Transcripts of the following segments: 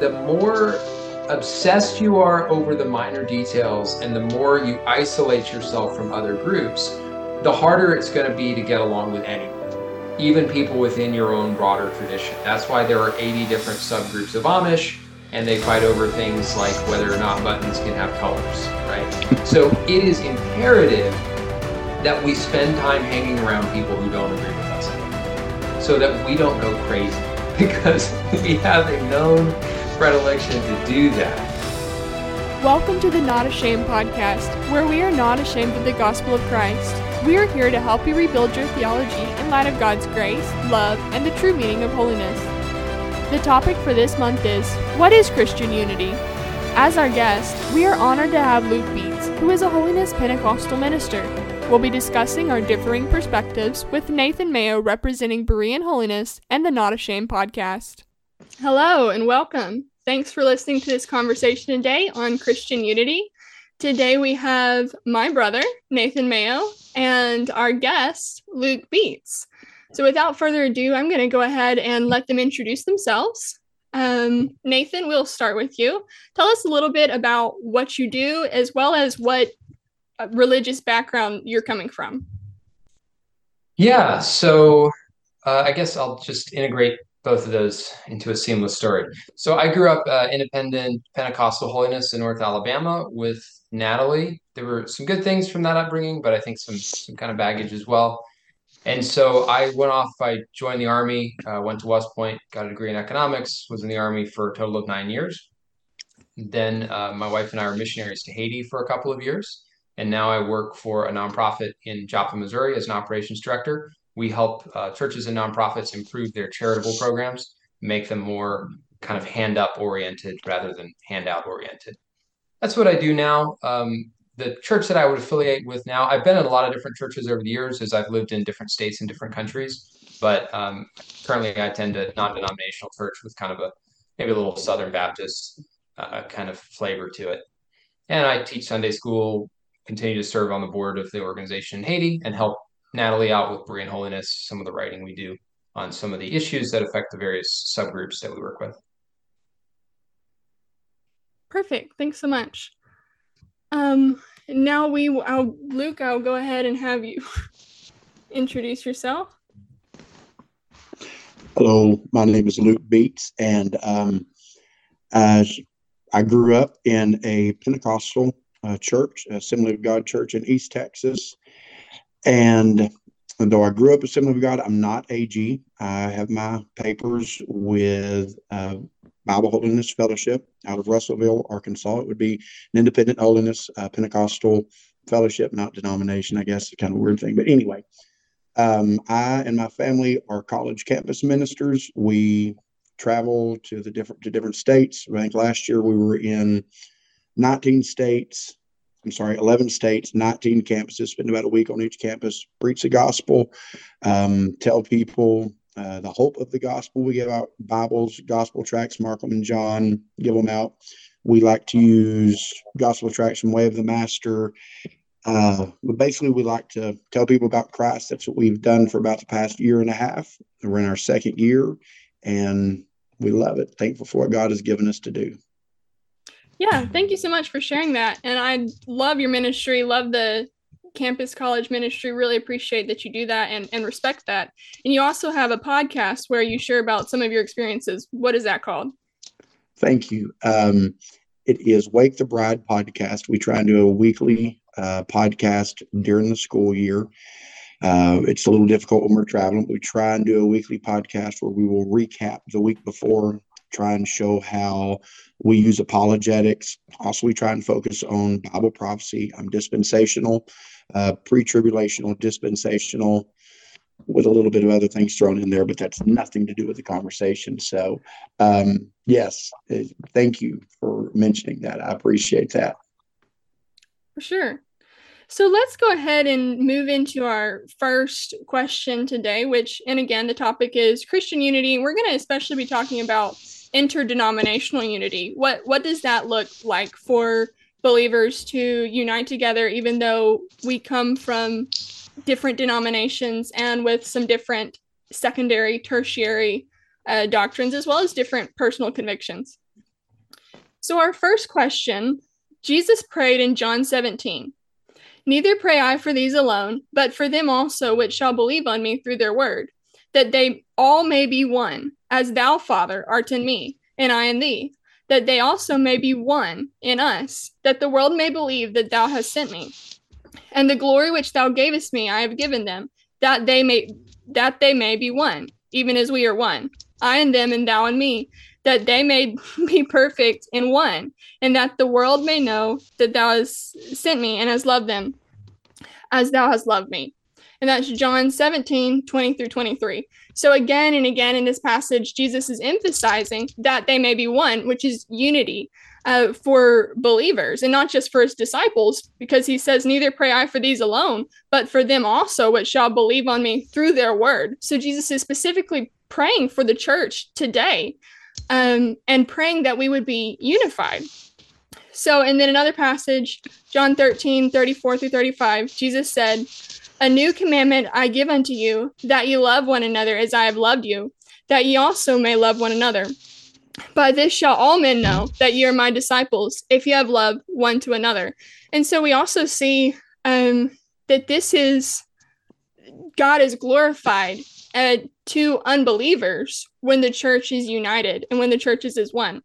the more obsessed you are over the minor details and the more you isolate yourself from other groups, the harder it's going to be to get along with anyone, even people within your own broader tradition. That's why there are 80 different subgroups of Amish, and they fight over things like whether or not buttons can have colors, right? so it is imperative that we spend time hanging around people who don't agree with us so that we don't go crazy because we have a known predilection to do that. Welcome to the Not Ashamed podcast, where we are not ashamed of the gospel of Christ. We are here to help you rebuild your theology in light of God's grace, love, and the true meaning of holiness. The topic for this month is What is Christian unity? As our guest, we are honored to have Luke Beets, who is a holiness Pentecostal minister. We'll be discussing our differing perspectives with Nathan Mayo representing Berean Holiness and the Not Ashamed podcast. Hello and welcome. Thanks for listening to this conversation today on Christian unity. Today we have my brother, Nathan Mayo, and our guest, Luke Beets. So without further ado, I'm going to go ahead and let them introduce themselves. Um, Nathan, we'll start with you. Tell us a little bit about what you do, as well as what uh, religious background you're coming from. Yeah, so uh, I guess I'll just integrate both of those into a seamless story. So I grew up uh, independent Pentecostal holiness in North Alabama with Natalie. There were some good things from that upbringing, but I think some some kind of baggage as well. And so I went off. I joined the army, uh, went to West Point, got a degree in economics, was in the army for a total of nine years. Then uh, my wife and I were missionaries to Haiti for a couple of years, and now I work for a nonprofit in Joplin, Missouri, as an operations director we help uh, churches and nonprofits improve their charitable programs, make them more kind of hand up oriented rather than handout oriented. That's what I do now. Um, the church that I would affiliate with now, I've been in a lot of different churches over the years as I've lived in different states and different countries. But um, currently, I attend a non denominational church with kind of a maybe a little Southern Baptist uh, kind of flavor to it. And I teach Sunday school, continue to serve on the board of the organization in Haiti, and help Natalie out with Berean Holiness, some of the writing we do on some of the issues that affect the various subgroups that we work with. Perfect. Thanks so much. Um, now we, I'll, Luke, I'll go ahead and have you introduce yourself. Hello, my name is Luke Beets, and um, as I grew up in a Pentecostal uh, church, Assembly of God Church in East Texas, and though I grew up Assembly of God, I'm not AG. I have my papers with uh, Bible Holiness Fellowship out of Russellville, Arkansas. It would be an independent holiness uh, Pentecostal fellowship, not denomination, I guess, kind of weird thing. But anyway, um, I and my family are college campus ministers. We travel to the different to different states. I think last year we were in 19 states I'm sorry, 11 states, 19 campuses, spend about a week on each campus, preach the gospel, um, tell people uh, the hope of the gospel. We give out Bibles, gospel tracts, Mark them and John, give them out. We like to use gospel tracts from Way of the Master. Uh, but basically, we like to tell people about Christ. That's what we've done for about the past year and a half. We're in our second year, and we love it. Thankful for what God has given us to do. Yeah, thank you so much for sharing that. And I love your ministry, love the campus college ministry. Really appreciate that you do that and, and respect that. And you also have a podcast where you share about some of your experiences. What is that called? Thank you. Um, it is Wake the Bride podcast. We try and do a weekly uh, podcast during the school year. Uh, it's a little difficult when we're traveling. But we try and do a weekly podcast where we will recap the week before, try and show how we use apologetics. Also, we try and focus on Bible prophecy. I'm dispensational, uh, pre tribulational, dispensational, with a little bit of other things thrown in there, but that's nothing to do with the conversation. So, um, yes, uh, thank you for mentioning that. I appreciate that. For sure. So let's go ahead and move into our first question today, which, and again, the topic is Christian unity. We're going to especially be talking about interdenominational unity. What what does that look like for believers to unite together, even though we come from different denominations and with some different secondary, tertiary uh, doctrines, as well as different personal convictions? So, our first question Jesus prayed in John 17 Neither pray I for these alone, but for them also which shall believe on me through their word, that they all may be one, as thou, Father, art in me, and I in thee, that they also may be one in us, that the world may believe that thou hast sent me. And the glory which thou gavest me I have given them, that they may that they may be one, even as we are one, I and them and thou and me, that they may be perfect in one, and that the world may know that thou hast sent me and hast loved them as thou hast loved me. And that's John 17, 20 through 23. So again and again in this passage, Jesus is emphasizing that they may be one, which is unity uh, for believers and not just for his disciples, because he says, Neither pray I for these alone, but for them also, which shall believe on me through their word. So Jesus is specifically praying for the church today um, and praying that we would be unified. So, and then another passage, John 13, 34 through 35, Jesus said, A new commandment I give unto you, that ye love one another as I have loved you, that ye also may love one another. By this shall all men know that ye are my disciples, if ye have love one to another. And so we also see um, that this is God is glorified uh, to unbelievers when the church is united and when the church is as one.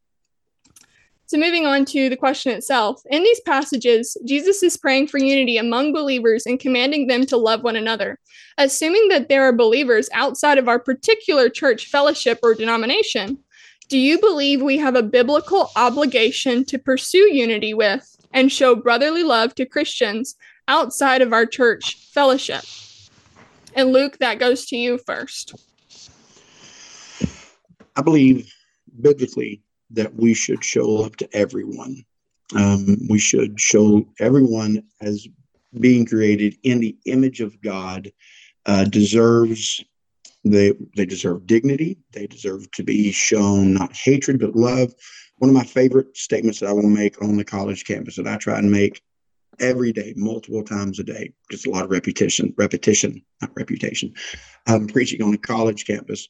So, moving on to the question itself, in these passages, Jesus is praying for unity among believers and commanding them to love one another. Assuming that there are believers outside of our particular church fellowship or denomination, do you believe we have a biblical obligation to pursue unity with and show brotherly love to Christians outside of our church fellowship? And Luke, that goes to you first. I believe biblically that we should show up to everyone. Um, we should show everyone as being created in the image of God uh, deserves they they deserve dignity. They deserve to be shown not hatred but love. One of my favorite statements that I will make on the college campus that I try and make every day, multiple times a day. Just a lot of repetition, repetition, not reputation. I'm preaching on a college campus.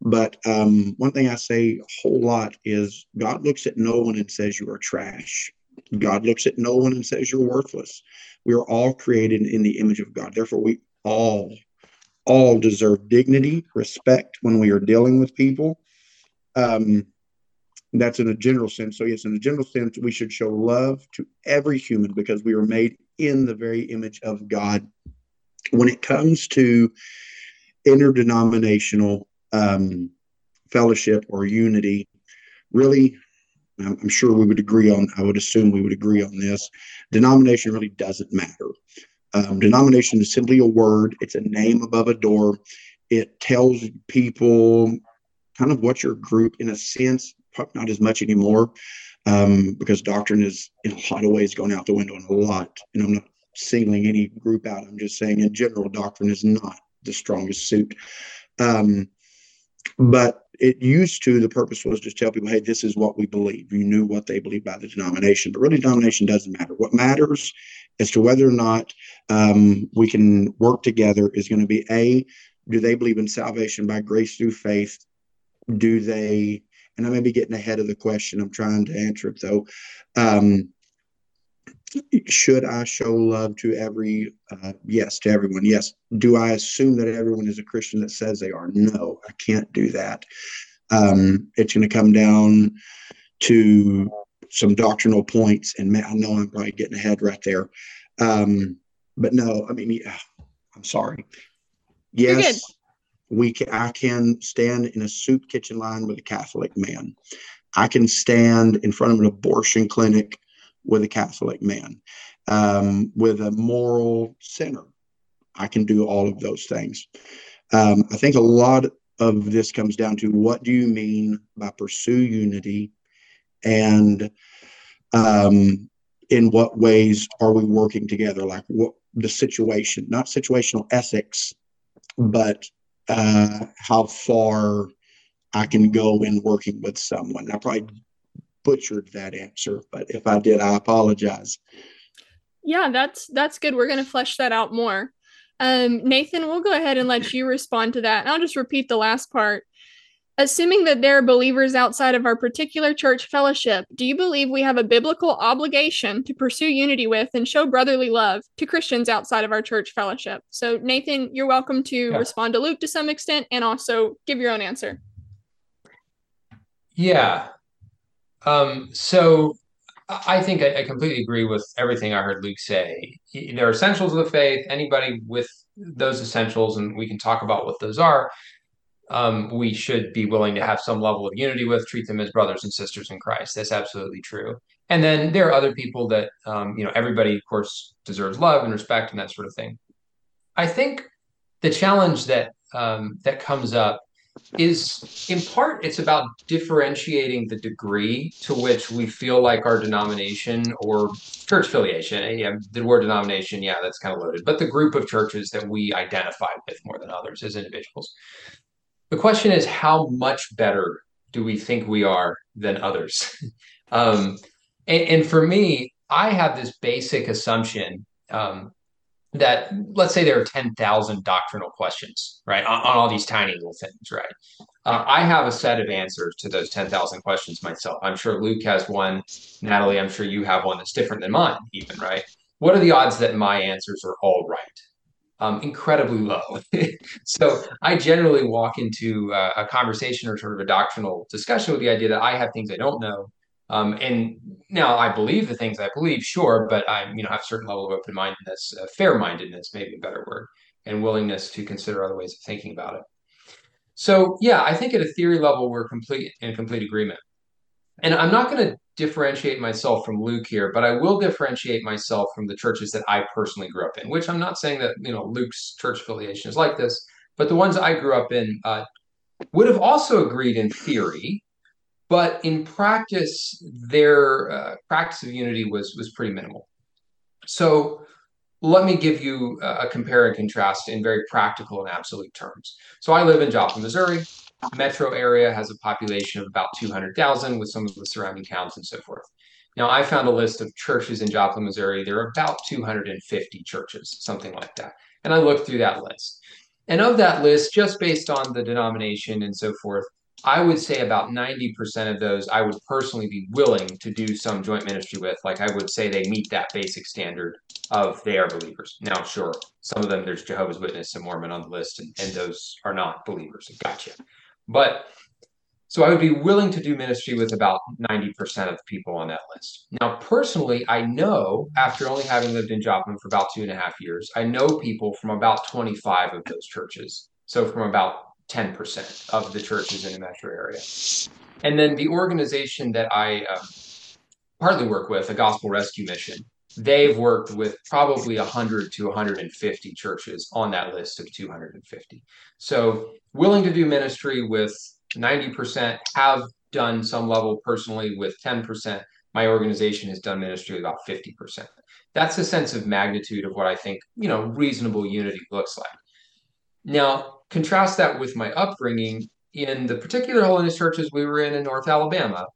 But um, one thing I say a whole lot is God looks at no one and says you are trash. God looks at no one and says you're worthless. We are all created in the image of God. Therefore, we all, all deserve dignity, respect when we are dealing with people. Um, that's in a general sense. So, yes, in a general sense, we should show love to every human because we were made in the very image of God. When it comes to interdenominational um, fellowship or unity, really, I'm sure we would agree on, I would assume we would agree on this. Denomination really doesn't matter. Um, denomination is simply a word, it's a name above a door. It tells people kind of what your group, in a sense, not as much anymore um, because doctrine is in a lot of ways going out the window in a lot. And I'm not singling any group out. I'm just saying in general, doctrine is not the strongest suit. Um, but it used to, the purpose was just tell people, hey, this is what we believe. You knew what they believed by the denomination, but really, denomination doesn't matter. What matters as to whether or not um, we can work together is going to be A, do they believe in salvation by grace through faith? Do they and I may be getting ahead of the question. I'm trying to answer it though. Um, should I show love to every? Uh, yes, to everyone. Yes. Do I assume that everyone is a Christian that says they are? No, I can't do that. Um, it's going to come down to some doctrinal points, and I know I'm probably getting ahead right there. Um, but no, I mean, yeah, I'm sorry. Yes, we can, I can stand in a soup kitchen line with a Catholic man. I can stand in front of an abortion clinic with a Catholic man, um, with a moral sinner. I can do all of those things. Um, I think a lot of this comes down to what do you mean by pursue unity and um, in what ways are we working together? Like what the situation, not situational ethics, but uh, how far I can go in working with someone. I probably butchered that answer, but if I did, I apologize. Yeah, that's that's good. We're going to flesh that out more. Um, Nathan, we'll go ahead and let you respond to that. And I'll just repeat the last part. Assuming that there are believers outside of our particular church fellowship, do you believe we have a biblical obligation to pursue unity with and show brotherly love to Christians outside of our church fellowship? So, Nathan, you're welcome to yeah. respond to Luke to some extent and also give your own answer. Yeah. Um, so, I think I, I completely agree with everything I heard Luke say. There are essentials of the faith. Anybody with those essentials, and we can talk about what those are, um, we should be willing to have some level of unity with, treat them as brothers and sisters in Christ. That's absolutely true. And then there are other people that, um, you know, everybody, of course, deserves love and respect and that sort of thing. I think the challenge that um, that comes up is, in part, it's about differentiating the degree to which we feel like our denomination or church affiliation. Yeah, the word denomination, yeah, that's kind of loaded, but the group of churches that we identify with more than others as individuals the question is, how much better do we think we are than others? um, and, and, for me, I have this basic assumption um, that let's say there are 10,000 doctrinal questions, right, on, on, all these tiny little things, right? Uh, I have a set of answers to those 10,000 questions myself. I'm sure Luke has one. Natalie, I'm sure you have one that's different than mine, even, right? What are the odds that my answers are all right? Um, incredibly low. so I generally walk into uh, a conversation or sort of a doctrinal discussion with the idea that I have things I don't know. Um, and now I believe the things I believe, sure, but I, you know, have a certain level of open mindedness, uh, fair mindedness, maybe a better word, and willingness to consider other ways of thinking about it. So yeah, I think at a theory level, we're complete in complete agreement. And I'm not going to differentiate myself from Luke here, but I will differentiate myself from the churches that I personally grew up in, which I'm not saying that, you know, Luke's church affiliation is like this, but the ones I grew up in uh, would have also agreed in theory, but in practice, their uh, practice of unity was was pretty minimal. So let me give you a compare and contrast in very practical and absolute terms. So I live in Joplin, Missouri metro area has a population of about 200,000 with some of the surrounding towns and so forth. Now, I found a list of churches in Joplin, Missouri. There are about 250 churches, something like that. And I looked through that list. And of that list, just based on the denomination and so forth, I would say about 90% of those I would personally be willing to do some joint ministry with. Like I would say they meet that basic standard of they are believers. Now, sure, some of them there's Jehovah's Witness and Mormon on the list, and, and those are not believers. Gotcha. But so I would be willing to do ministry with about 90% of the people on that list. Now, personally, I know after only having lived in Joplin for about two and a half years, I know people from about 25 of those churches. So from about 10% of the churches in the metro area. And then the organization that I uh, partly work with, a gospel rescue mission, they've worked with probably 100 to 150 churches on that list of 250. So willing to do ministry with 90%, have done some level personally with 10%. My organization has done ministry about 50%. That's a sense of magnitude of what I think, you know, reasonable unity looks like. Now, contrast that with my upbringing in the particular holiness churches we were in in North Alabama.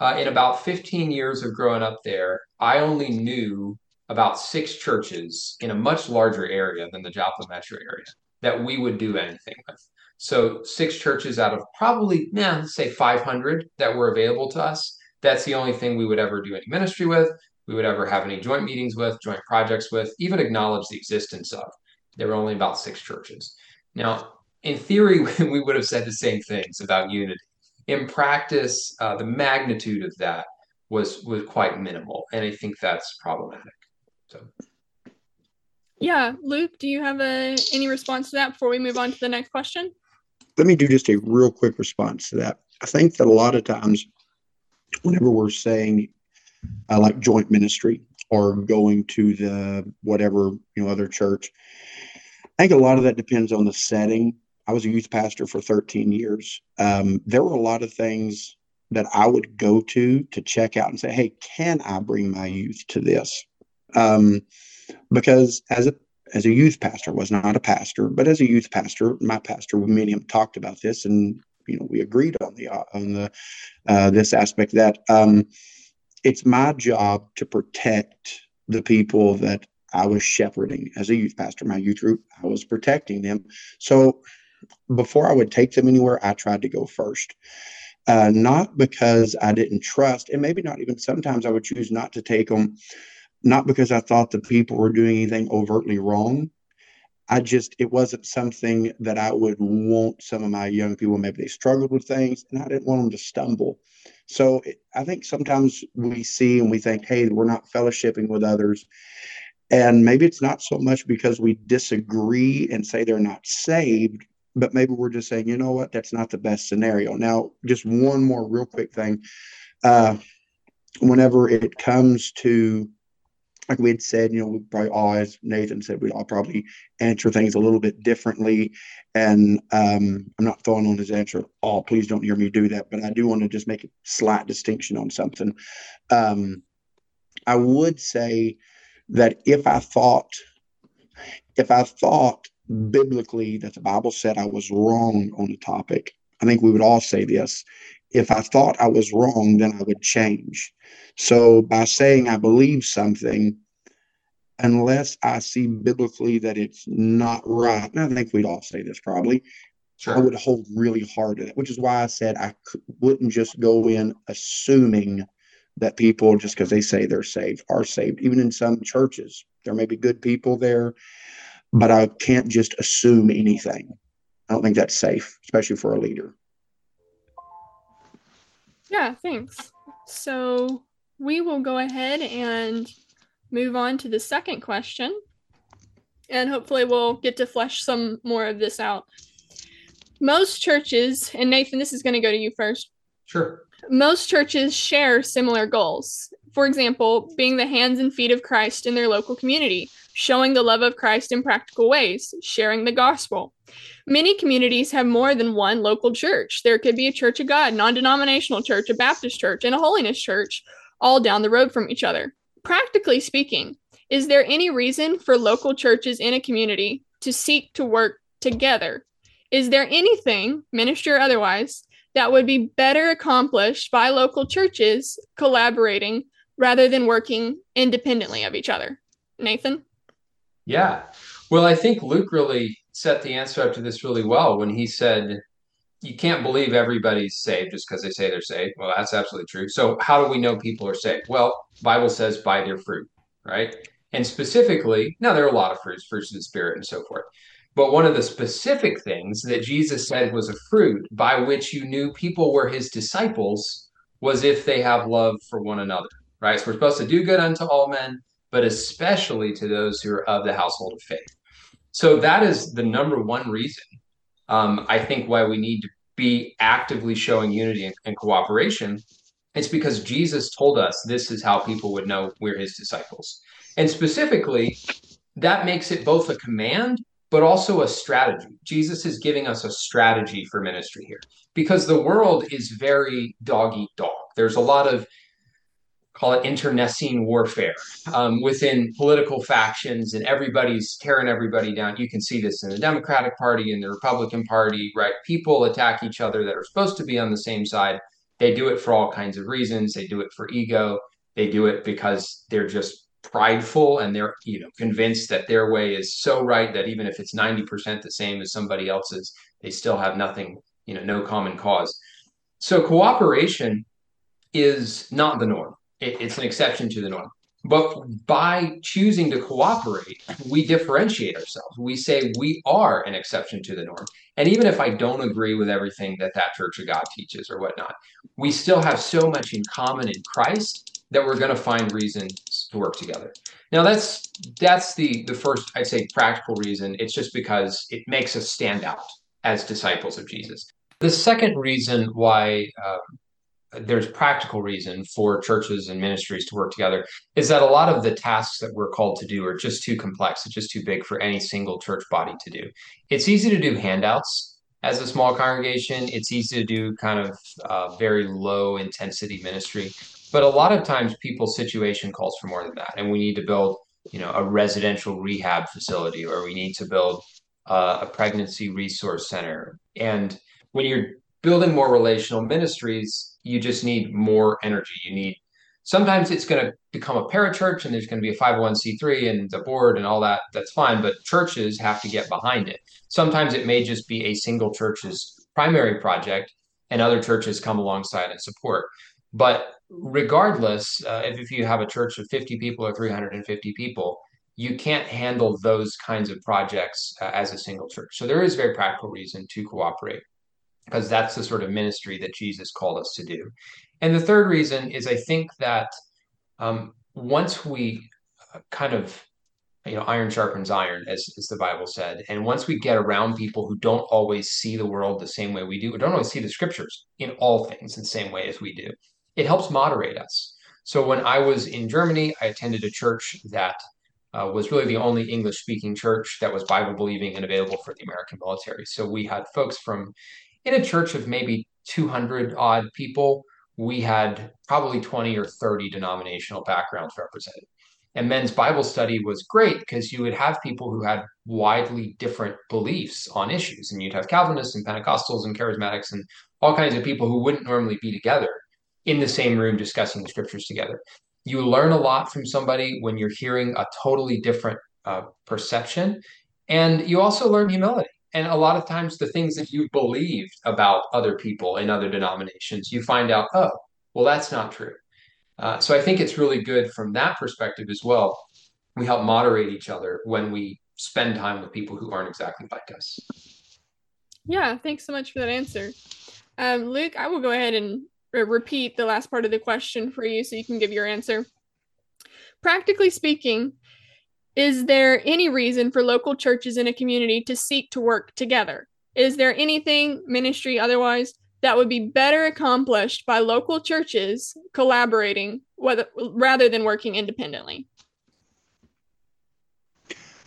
Uh, in about 15 years of growing up there, I only knew about six churches in a much larger area than the Joplin metro area that we would do anything with. So six churches out of probably, yeah, let's say 500 that were available to us. That's the only thing we would ever do any ministry with. We would ever have any joint meetings with, joint projects with, even acknowledge the existence of. There were only about six churches. Now, in theory, we would have said the same things about unity. In practice, uh, the magnitude of that was was quite minimal, and I think that's problematic. So. Yeah, Luke, do you have a, any response to that before we move on to the next question? Let me do just a real quick response to that. I think that a lot of times, whenever we're saying uh, like joint ministry or going to the whatever you know other church, I think a lot of that depends on the setting. I was a youth pastor for 13 years. Um, there were a lot of things that I would go to to check out and say, "Hey, can I bring my youth to this?" Um, because as a as a youth pastor, was not a pastor, but as a youth pastor, my pastor, me and him talked about this, and you know we agreed on the on the uh, this aspect that um, it's my job to protect the people that I was shepherding as a youth pastor. My youth group, I was protecting them. So before I would take them anywhere, I tried to go first. Uh, not because I didn't trust, and maybe not even sometimes I would choose not to take them, not because I thought the people were doing anything overtly wrong. I just, it wasn't something that I would want some of my young people, maybe they struggled with things, and I didn't want them to stumble. So I think sometimes we see and we think, hey, we're not fellowshipping with others. And maybe it's not so much because we disagree and say they're not saved, but maybe we're just saying, you know what, that's not the best scenario. Now, just one more real quick thing. Uh, whenever it comes to, like we had said, you know, we probably all, as Nathan said, we all probably answer things a little bit differently. And um, I'm not throwing on his answer, oh, please don't hear me do that. But I do want to just make a slight distinction on something. Um, I would say that if I thought, if I thought biblically that the Bible said I was wrong on the topic, I think we would all say this. If I thought I was wrong, then I would change. So by saying I believe something, unless I see biblically that it's not right, and I think we'd all say this probably, sure. I would hold really hard to that, which is why I said I wouldn't just go in assuming that people, just because they say they're saved, are saved. Even in some churches, there may be good people there, but I can't just assume anything. I don't think that's safe, especially for a leader. Yeah, thanks. So we will go ahead and move on to the second question. And hopefully, we'll get to flesh some more of this out. Most churches, and Nathan, this is going to go to you first. Sure. Most churches share similar goals. For example, being the hands and feet of Christ in their local community, showing the love of Christ in practical ways, sharing the gospel. Many communities have more than one local church. There could be a Church of God, non denominational church, a Baptist church, and a holiness church, all down the road from each other. Practically speaking, is there any reason for local churches in a community to seek to work together? Is there anything, ministry or otherwise, that would be better accomplished by local churches collaborating rather than working independently of each other? Nathan? Yeah. Well, I think Luke really set the answer up to this really well when he said, you can't believe everybody's saved just because they say they're saved. Well, that's absolutely true. So how do we know people are saved? Well, Bible says by their fruit, right? And specifically, now there are a lot of fruits, fruits of the spirit and so forth. But one of the specific things that Jesus said was a fruit by which you knew people were his disciples was if they have love for one another, right? So we're supposed to do good unto all men, but especially to those who are of the household of faith. So that is the number one reason um, I think why we need to be actively showing unity and, and cooperation. It's because Jesus told us this is how people would know we're his disciples. And specifically, that makes it both a command but also a strategy. Jesus is giving us a strategy for ministry here because the world is very dog eat dog. There's a lot of call it internecine warfare um, within political factions, and everybody's tearing everybody down. You can see this in the Democratic Party and the Republican Party, right? People attack each other that are supposed to be on the same side. They do it for all kinds of reasons. They do it for ego. They do it because they're just prideful and they're you know convinced that their way is so right that even if it's 90% the same as somebody else's they still have nothing you know no common cause so cooperation is not the norm it, it's an exception to the norm but by choosing to cooperate we differentiate ourselves we say we are an exception to the norm and even if i don't agree with everything that that church of god teaches or whatnot we still have so much in common in christ that we're going to find reasons to work together. Now that's that's the the first I'd say practical reason. It's just because it makes us stand out as disciples of Jesus. The second reason why um, there's practical reason for churches and ministries to work together is that a lot of the tasks that we're called to do are just too complex. It's just too big for any single church body to do. It's easy to do handouts as a small congregation. It's easy to do kind of uh, very low intensity ministry but a lot of times people's situation calls for more than that and we need to build you know a residential rehab facility or we need to build uh, a pregnancy resource center and when you're building more relational ministries you just need more energy you need Sometimes it's going to become a parachurch and there's going to be a 501c3 and the board and all that. That's fine, but churches have to get behind it. Sometimes it may just be a single church's primary project and other churches come alongside and support. But regardless, uh, if, if you have a church of 50 people or 350 people, you can't handle those kinds of projects uh, as a single church. So there is very practical reason to cooperate because that's the sort of ministry that Jesus called us to do. And the third reason is I think that um, once we uh, kind of you know iron sharpens iron as, as the bible said and once we get around people who don't always see the world the same way we do or don't always see the scriptures in all things in the same way as we do it helps moderate us so when i was in germany i attended a church that uh, was really the only english speaking church that was bible believing and available for the american military so we had folks from in a church of maybe 200 odd people we had probably 20 or 30 denominational backgrounds represented. And men's Bible study was great because you would have people who had widely different beliefs on issues. And you'd have Calvinists and Pentecostals and charismatics and all kinds of people who wouldn't normally be together in the same room discussing the scriptures together. You learn a lot from somebody when you're hearing a totally different uh, perception. And you also learn humility and a lot of times the things that you believed about other people in other denominations you find out oh well that's not true. Uh, so i think it's really good from that perspective as well. We help moderate each other when we spend time with people who aren't exactly like us. Yeah thanks so much for that answer. Um, luke i will go ahead and re- repeat the last part of the question for you so you can give your answer. Practically speaking is there any reason for local churches in a community to seek to work together? Is there anything, ministry otherwise, that would be better accomplished by local churches collaborating whether, rather than working independently?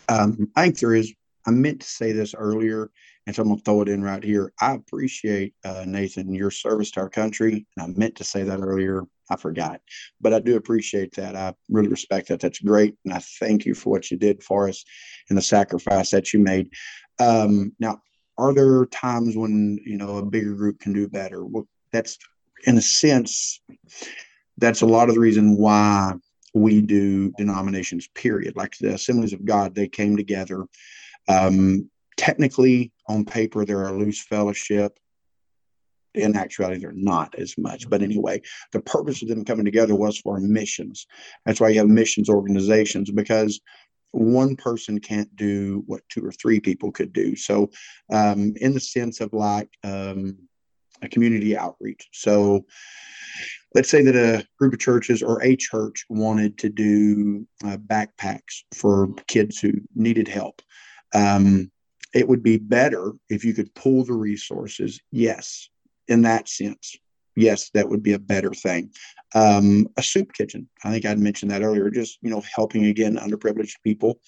Um, I think there is. I meant to say this earlier, and so I'm going to throw it in right here. I appreciate, uh, Nathan, your service to our country. And I meant to say that earlier. I forgot. But I do appreciate that. I really respect that. That's great. And I thank you for what you did for us and the sacrifice that you made. Um, now, are there times when, you know, a bigger group can do better? Well, that's in a sense, that's a lot of the reason why we do denominations, period. Like the Assemblies of God, they came together. Um, technically, on paper, they're a loose fellowship in actuality they're not as much. But anyway the purpose of them coming together was for missions. That's why you have missions organizations because one person can't do what two or three people could do. So um, in the sense of like um, a community outreach. So let's say that a group of churches or a church wanted to do uh, backpacks for kids who needed help. Um, it would be better if you could pool the resources yes in that sense, yes, that would be a better thing. Um, a soup kitchen, I think I'd mentioned that earlier, just, you know, helping again underprivileged people.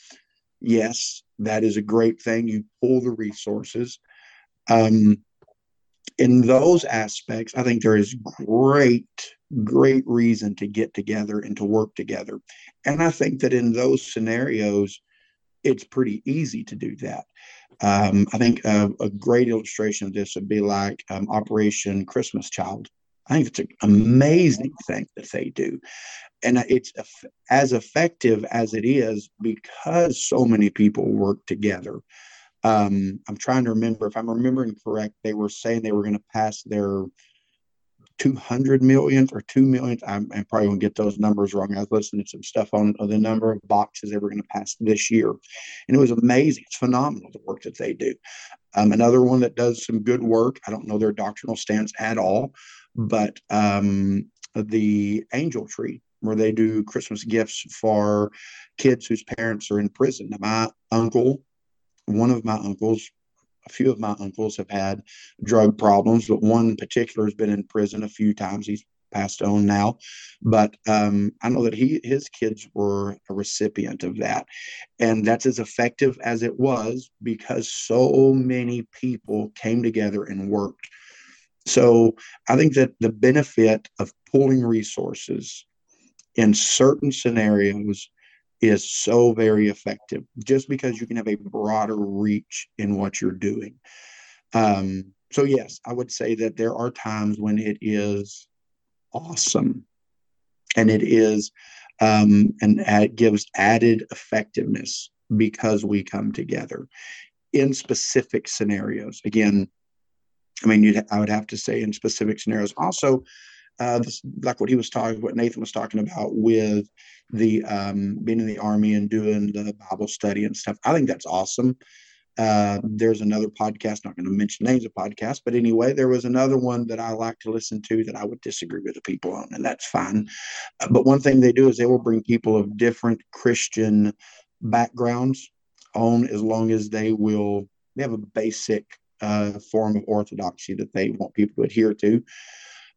Yes, that is a great thing. You pull the resources. Um, in those aspects, I think there is great, great reason to get together and to work together. And I think that in those scenarios, it's pretty easy to do that. Um, I think a, a, great illustration of this would be like um, Operation Christmas Child. I think it's an amazing thing that they do. And it's as effective as it is because so many people work together. Um, I'm trying to remember if I'm remembering correct, they were saying they were going to pass their 200 million or 2 million. I'm, I'm probably going to get those numbers wrong. I was listening to some stuff on the number of boxes they were going to pass this year. And it was amazing. It's phenomenal the work that they do. Um, another one that does some good work, I don't know their doctrinal stance at all, but um, the Angel Tree, where they do Christmas gifts for kids whose parents are in prison. My uncle, one of my uncles, a few of my uncles have had drug problems, but one in particular has been in prison a few times. He's passed on now, but um, I know that he his kids were a recipient of that, and that's as effective as it was because so many people came together and worked. So I think that the benefit of pooling resources in certain scenarios is so very effective just because you can have a broader reach in what you're doing. Um, so, yes, I would say that there are times when it is awesome and it is um, and it gives added effectiveness because we come together in specific scenarios. Again, I mean, I would have to say in specific scenarios. Also, uh, this, like what he was talking, what Nathan was talking about with the um, being in the army and doing the Bible study and stuff. I think that's awesome. Uh, there's another podcast, not going to mention names of podcasts, but anyway, there was another one that I like to listen to that I would disagree with the people on, and that's fine. Uh, but one thing they do is they will bring people of different Christian backgrounds on as long as they will, they have a basic uh, form of orthodoxy that they want people to adhere to,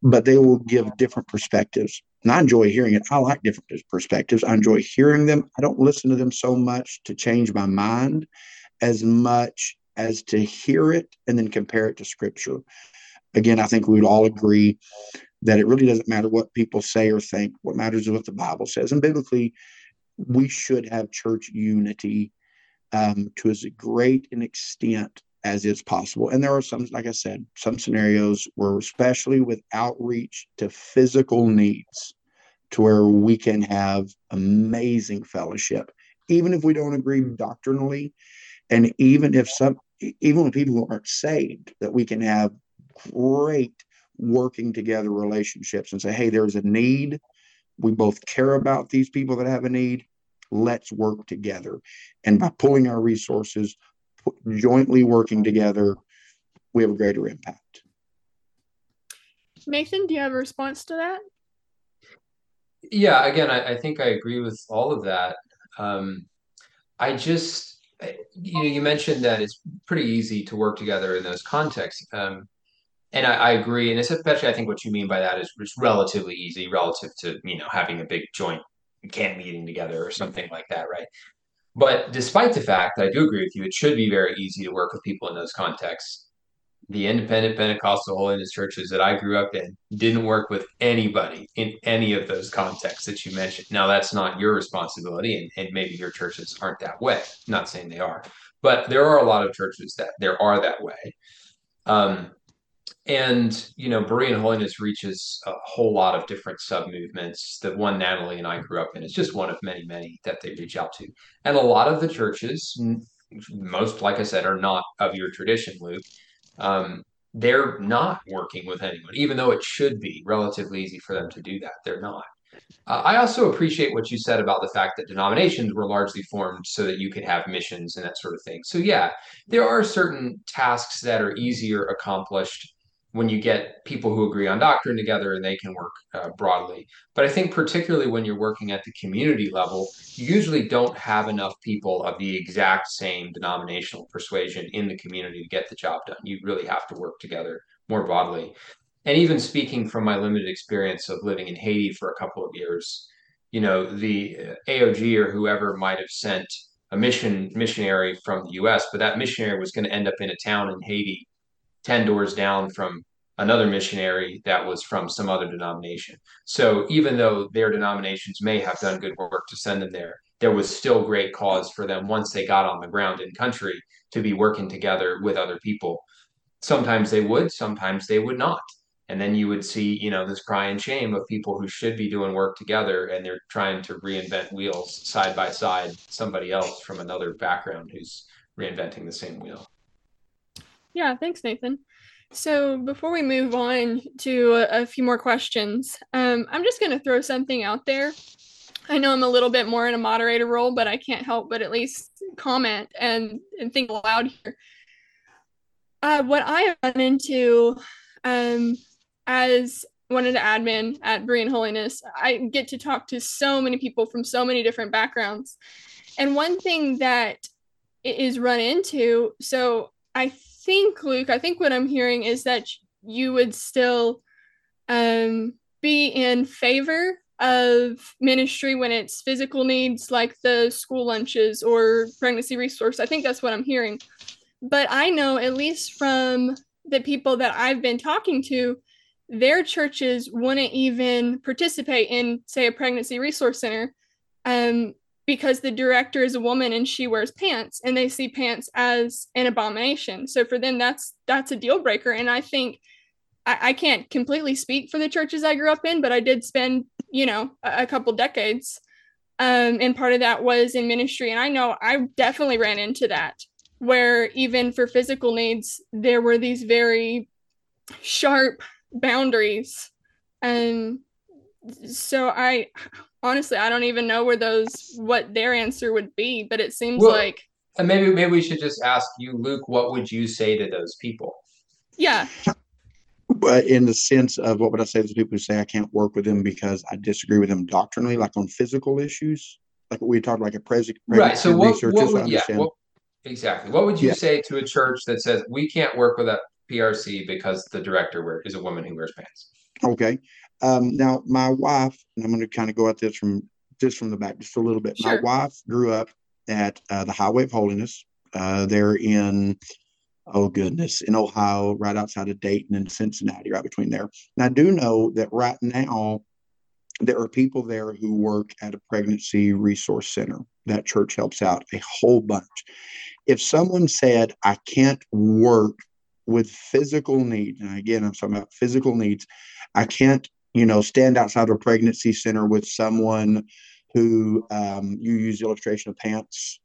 but they will give different perspectives. And I enjoy hearing it. I like different perspectives. I enjoy hearing them. I don't listen to them so much to change my mind as much as to hear it and then compare it to scripture. Again, I think we would all agree that it really doesn't matter what people say or think. What matters is what the Bible says. And biblically, we should have church unity um, to as great an extent as is possible. And there are some, like I said, some scenarios where, especially with outreach to physical needs, to where we can have amazing fellowship, even if we don't agree doctrinally, and even if some, even with people who aren't saved, that we can have great working together relationships and say, hey, there's a need. We both care about these people that have a need. Let's work together. And by pulling our resources, jointly working together, we have a greater impact. Nathan, do you have a response to that? Yeah, again, I, I think I agree with all of that. Um, I just you know, you mentioned that it's pretty easy to work together in those contexts. Um, and I, I, agree. And especially, I think what you mean by that is it's relatively easy relative to, you know, having a big joint camp meeting together or something like that, right? But despite the fact that I do agree with you, it should be very easy to work with people in those contexts the independent Pentecostal holiness churches that I grew up in didn't work with anybody in any of those contexts that you mentioned. Now, that's not your responsibility, and, and maybe your churches aren't that way. I'm not saying they are, but there are a lot of churches that there are that way. Um, and you know, Berean holiness reaches a whole lot of different sub movements. The one Natalie and I grew up in is just one of many, many that they reach out to. And a lot of the churches, most, like I said, are not of your tradition, Luke um, they're not working with anyone, even though it should be relatively easy for them to do that. They're not. Uh, I also appreciate what you said about the fact that denominations were largely formed so that you could have missions and that sort of thing. So, yeah, there are certain tasks that are easier accomplished when you get people who agree on doctrine together and they can work uh, broadly. But I think particularly when you're working at the community level, you usually don't have enough people of the exact same denominational persuasion in the community to get the job done. You really have to work together more broadly. And even speaking from my limited experience of living in Haiti for a couple of years, you know, the uh, AOG or whoever might have sent a mission missionary from the US, but that missionary was going to end up in a town in Haiti 10 doors down from another missionary that was from some other denomination. So even though their denominations may have done good work to send them there, there was still great cause for them once they got on the ground in country to be working together with other people. Sometimes they would, sometimes they would not. And then you would see, you know, this cry and shame of people who should be doing work together and they're trying to reinvent wheels side by side, somebody else from another background who's reinventing the same wheel. Yeah, thanks, Nathan. So before we move on to a, a few more questions, um, I'm just going to throw something out there. I know I'm a little bit more in a moderator role, but I can't help but at least comment and, and think aloud here. Uh, what I have run into um, as one of the admin at Berean Holiness, I get to talk to so many people from so many different backgrounds. And one thing that is run into, so I think, Luke, I think what I'm hearing is that you would still um, be in favor of ministry when it's physical needs like the school lunches or pregnancy resource. I think that's what I'm hearing. But I know, at least from the people that I've been talking to, their churches wouldn't even participate in, say, a pregnancy resource center um, because the director is a woman and she wears pants and they see pants as an abomination so for them that's that's a deal breaker and i think I, I, can't completely speak for the churches i grew up in but i did spend you know, a, a couple decades. Um, and part of that was in ministry. And I know I definitely ran into that where even for physical needs, there were these very sharp boundaries. And so I honestly, I don't even know where those, what their answer would be, but it seems well, like. And maybe, maybe we should just ask you, Luke, what would you say to those people? Yeah. But in the sense of what would I say to the people who say I can't work with them because I disagree with them doctrinally, like on physical issues, like we talked like a president. Right. So what, what would, yeah, what, exactly. What would you yeah. say to a church that says we can't work with a PRC because the director is a woman who wears pants? Okay. Um, now my wife, and I'm going to kind of go at this from just from the back just a little bit. Sure. My wife grew up at uh, the Highway of Holiness. Uh, they're in oh goodness, in Ohio, right outside of Dayton and Cincinnati, right between there. And I do know that right now there are people there who work at a pregnancy resource center. That church helps out a whole bunch. If someone said, I can't work with physical needs, and again, I'm talking about physical needs, I can't, you know, stand outside of a pregnancy center with someone who um, you use the illustration of pants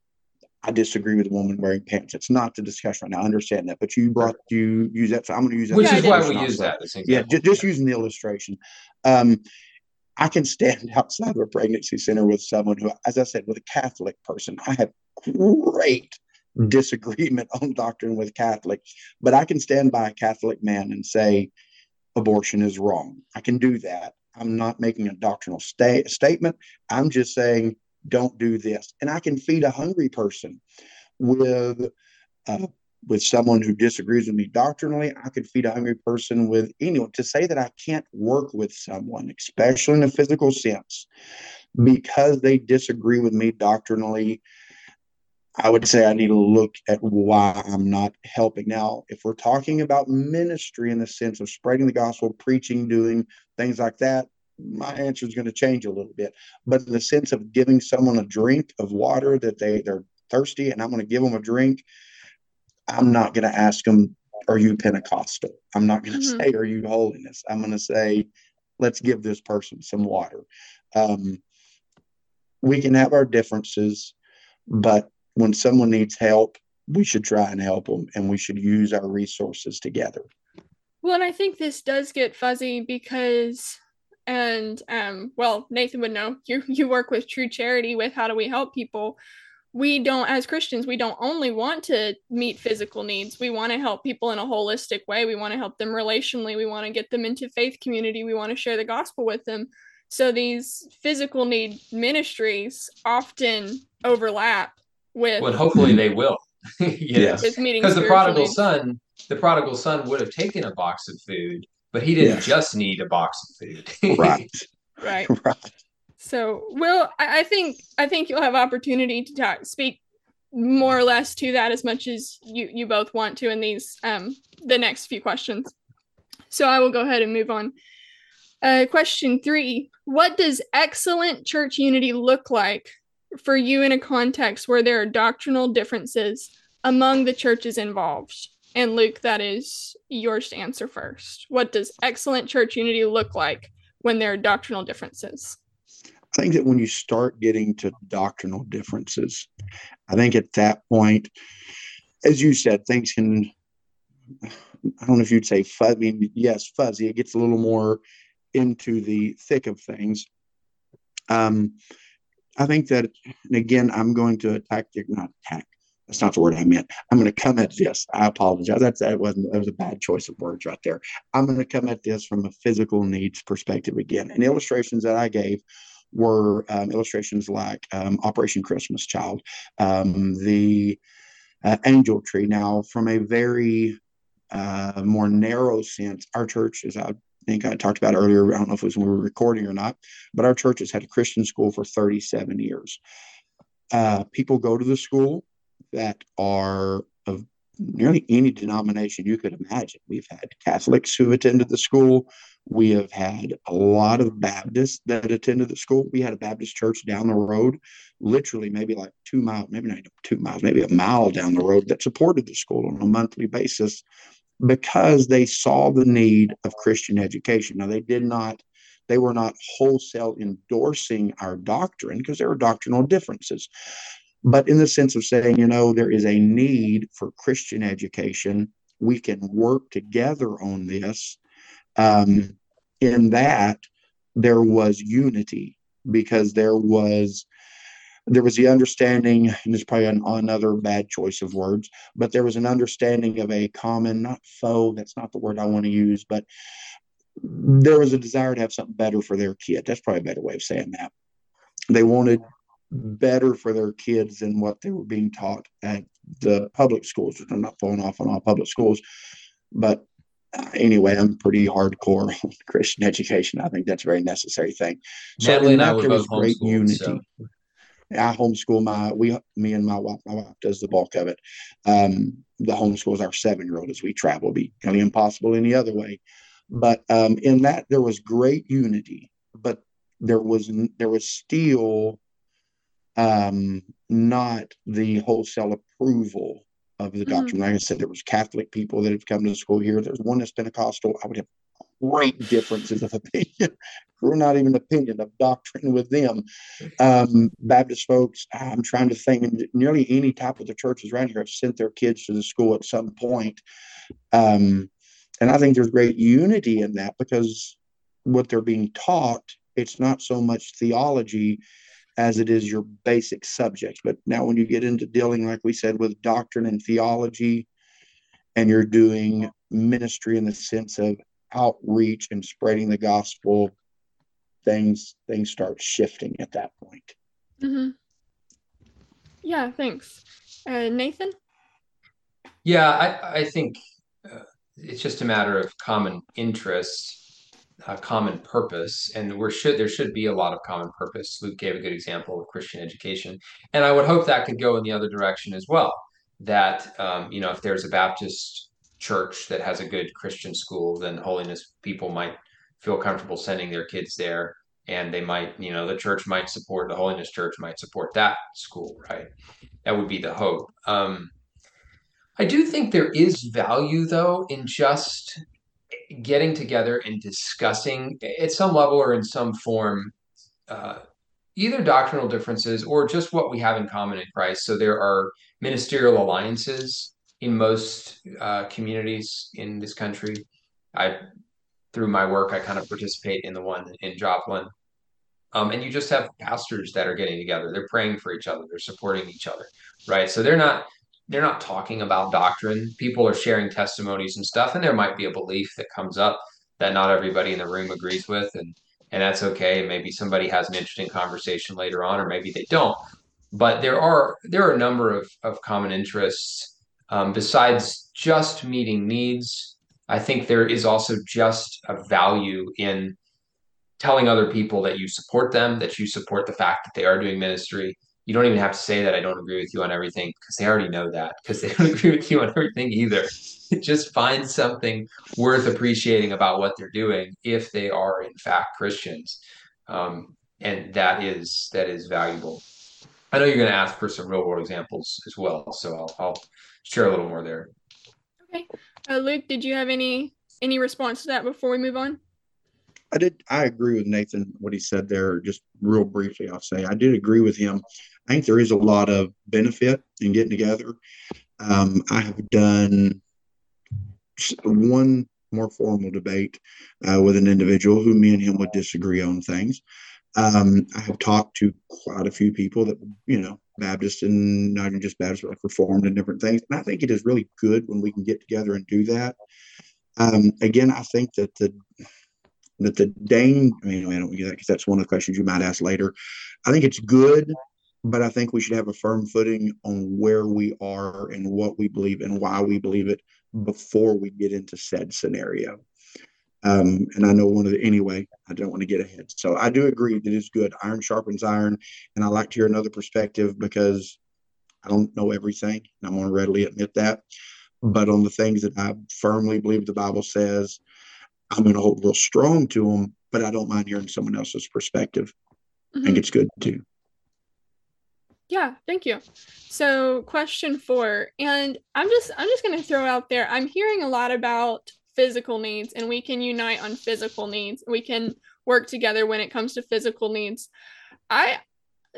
I disagree with a woman wearing pants. It's not the discussion right now. I understand that, but you brought you use that, so I'm going to use that. Which is why we use that. Yeah, just, just using the illustration. Um, I can stand outside of a pregnancy center with someone who, as I said, with a Catholic person. I have great disagreement on doctrine with Catholics, but I can stand by a Catholic man and say abortion is wrong. I can do that. I'm not making a doctrinal sta- statement. I'm just saying don't do this. And I can feed a hungry person with uh, with someone who disagrees with me doctrinally. I could feed a hungry person with anyone. To say that I can't work with someone, especially in a physical sense, because they disagree with me doctrinally, I would say I need to look at why I'm not helping. Now, if we're talking about ministry in the sense of spreading the gospel, preaching, doing things like that, my answer is going to change a little bit. But in the sense of giving someone a drink of water that they they're thirsty, and I'm going to give them a drink, I'm not going to ask them, "Are you Pentecostal?" I'm not going to mm-hmm. say, "Are you holiness?" I'm going to say, "Let's give this person some water." Um, we can have our differences, but when someone needs help, we should try and help them, and we should use our resources together. Well, and I think this does get fuzzy because and um, well nathan would know you you work with true charity with how do we help people. We don't as christians we don't only want to meet physical needs. We want to help people in a holistic way. We want to help them relationally. We want to get them into faith community. We want to share the gospel with them. So these physical need ministries often overlap with well hopefully they will yes because the prodigal son the prodigal son would have taken a box of food but he didn't just need a box of food. right. Right. Right. So, Will, I, I think I think you'll have opportunity to talk, speak more or less to that as much as you you both want to in these um the next few questions. So I will go ahead and move on. Uh, question three: What does excellent church unity look like for you in a context where there are doctrinal differences among the churches involved? And Luke, that is yours to answer first. What does excellent church unity look like when there are doctrinal differences? I think that when you start getting to doctrinal differences, I think at that point, as you said, things can, I don't know if you'd say fuzzy, I mean, yes, fuzzy. It gets a little more into the thick of things. Um, I think that, and again, I'm going to attack, not attack, that's not the word I meant. I'm going to come at this. I apologize. That's that wasn't that was a bad choice of words right there. I'm going to come at this from a physical needs perspective again. And illustrations that I gave were um, illustrations like um, Operation Christmas Child, um, the uh, Angel Tree. Now, from a very uh, more narrow sense, our church, as I think I talked about earlier, I don't know if it was when we were recording or not, but our church has had a Christian school for 37 years. Uh, people go to the school that are of nearly any denomination you could imagine. We've had Catholics who attended the school. We have had a lot of Baptists that attended the school. We had a Baptist church down the road, literally maybe like two miles, maybe not two miles, maybe a mile down the road that supported the school on a monthly basis because they saw the need of Christian education. Now, they did not They were not wholesale endorsing our doctrine because there were doctrinal differences. But in the sense of saying, you know, there is a need for Christian education, we can work together on this. Um, in that, there was unity because there was there was the understanding, and it's probably an, another bad choice of words, but there was an understanding of a common, not foe, that's not the word I want to use, but there was a desire to have something better for their kid. That's probably a better way of saying that. They wanted better for their kids than what they were being taught at the public schools. I'm not falling off on all public schools, but uh, anyway, I'm pretty hardcore on Christian education. I think that's a very necessary thing. So Natalie and I were both great unity. So. I homeschool my we me and my wife. My wife does the bulk of it. Um, the homeschools our seven year old as we travel. Be kind of impossible any other way. But um, in that there was great unity, but there was there was still um, not the wholesale approval of the doctrine. Mm-hmm. Like I said, there was Catholic people that have come to school here. There's one that's Pentecostal. I would have great differences of opinion. We're not even opinion of doctrine with them. Um, Baptist folks, I'm trying to think, nearly any type of the churches around here have sent their kids to the school at some point. Um, and I think there's great unity in that because what they're being taught, it's not so much theology as it is your basic subjects. But now, when you get into dealing, like we said, with doctrine and theology, and you're doing ministry in the sense of outreach and spreading the gospel, things things start shifting at that point. Mm-hmm. Yeah, thanks, uh, Nathan. Yeah, I I think uh, it's just a matter of common interest, a common purpose, and we should there should be a lot of common purpose. Luke gave a good example of Christian education, and I would hope that could go in the other direction as well. That um, you know, if there's a Baptist church that has a good Christian school, then holiness people might feel comfortable sending their kids there. And they might, you know, the church might support the holiness church might support that school, right? That would be the hope. Um, I do think there is value, though, in just getting together and discussing at some level or in some form uh, either doctrinal differences or just what we have in common in Christ. So there are ministerial alliances in most uh, communities in this country. I, through my work, I kind of participate in the one in Joplin. Um, and you just have pastors that are getting together. They're praying for each other. They're supporting each other, right? So they're not they're not talking about doctrine. People are sharing testimonies and stuff, and there might be a belief that comes up that not everybody in the room agrees with, and and that's okay. Maybe somebody has an interesting conversation later on, or maybe they don't. But there are there are a number of of common interests um, besides just meeting needs, I think there is also just a value in telling other people that you support them, that you support the fact that they are doing ministry. You don't even have to say that I don't agree with you on everything because they already know that because they don't agree with you on everything either. just find something worth appreciating about what they're doing if they are in fact Christians. Um, and that is that is valuable. I know you're going to ask for some real world examples as well, so I'll, I'll share a little more there. Okay, uh, Luke, did you have any any response to that before we move on? I did. I agree with Nathan what he said there. Just real briefly, I'll say I did agree with him. I think there is a lot of benefit in getting together. Um, I have done one more formal debate uh, with an individual who me and him would disagree on things. Um, I have talked to quite a few people that you know Baptist and not even just Baptist, but like Reformed and different things. And I think it is really good when we can get together and do that. Um, again, I think that the that the Dane, I mean, I don't get that because that's one of the questions you might ask later. I think it's good, but I think we should have a firm footing on where we are and what we believe and why we believe it before we get into said scenario. Um, and I know one of the anyway, I don't want to get ahead. So I do agree that it's good. Iron sharpens iron. And I like to hear another perspective because I don't know everything. And I'm going to readily admit that. But on the things that I firmly believe the Bible says, I'm going to hold real strong to them, but I don't mind hearing someone else's perspective. Mm-hmm. I think it's good too. Yeah, thank you. So question four, and I'm just I'm just gonna throw out there, I'm hearing a lot about physical needs and we can unite on physical needs. We can work together when it comes to physical needs. I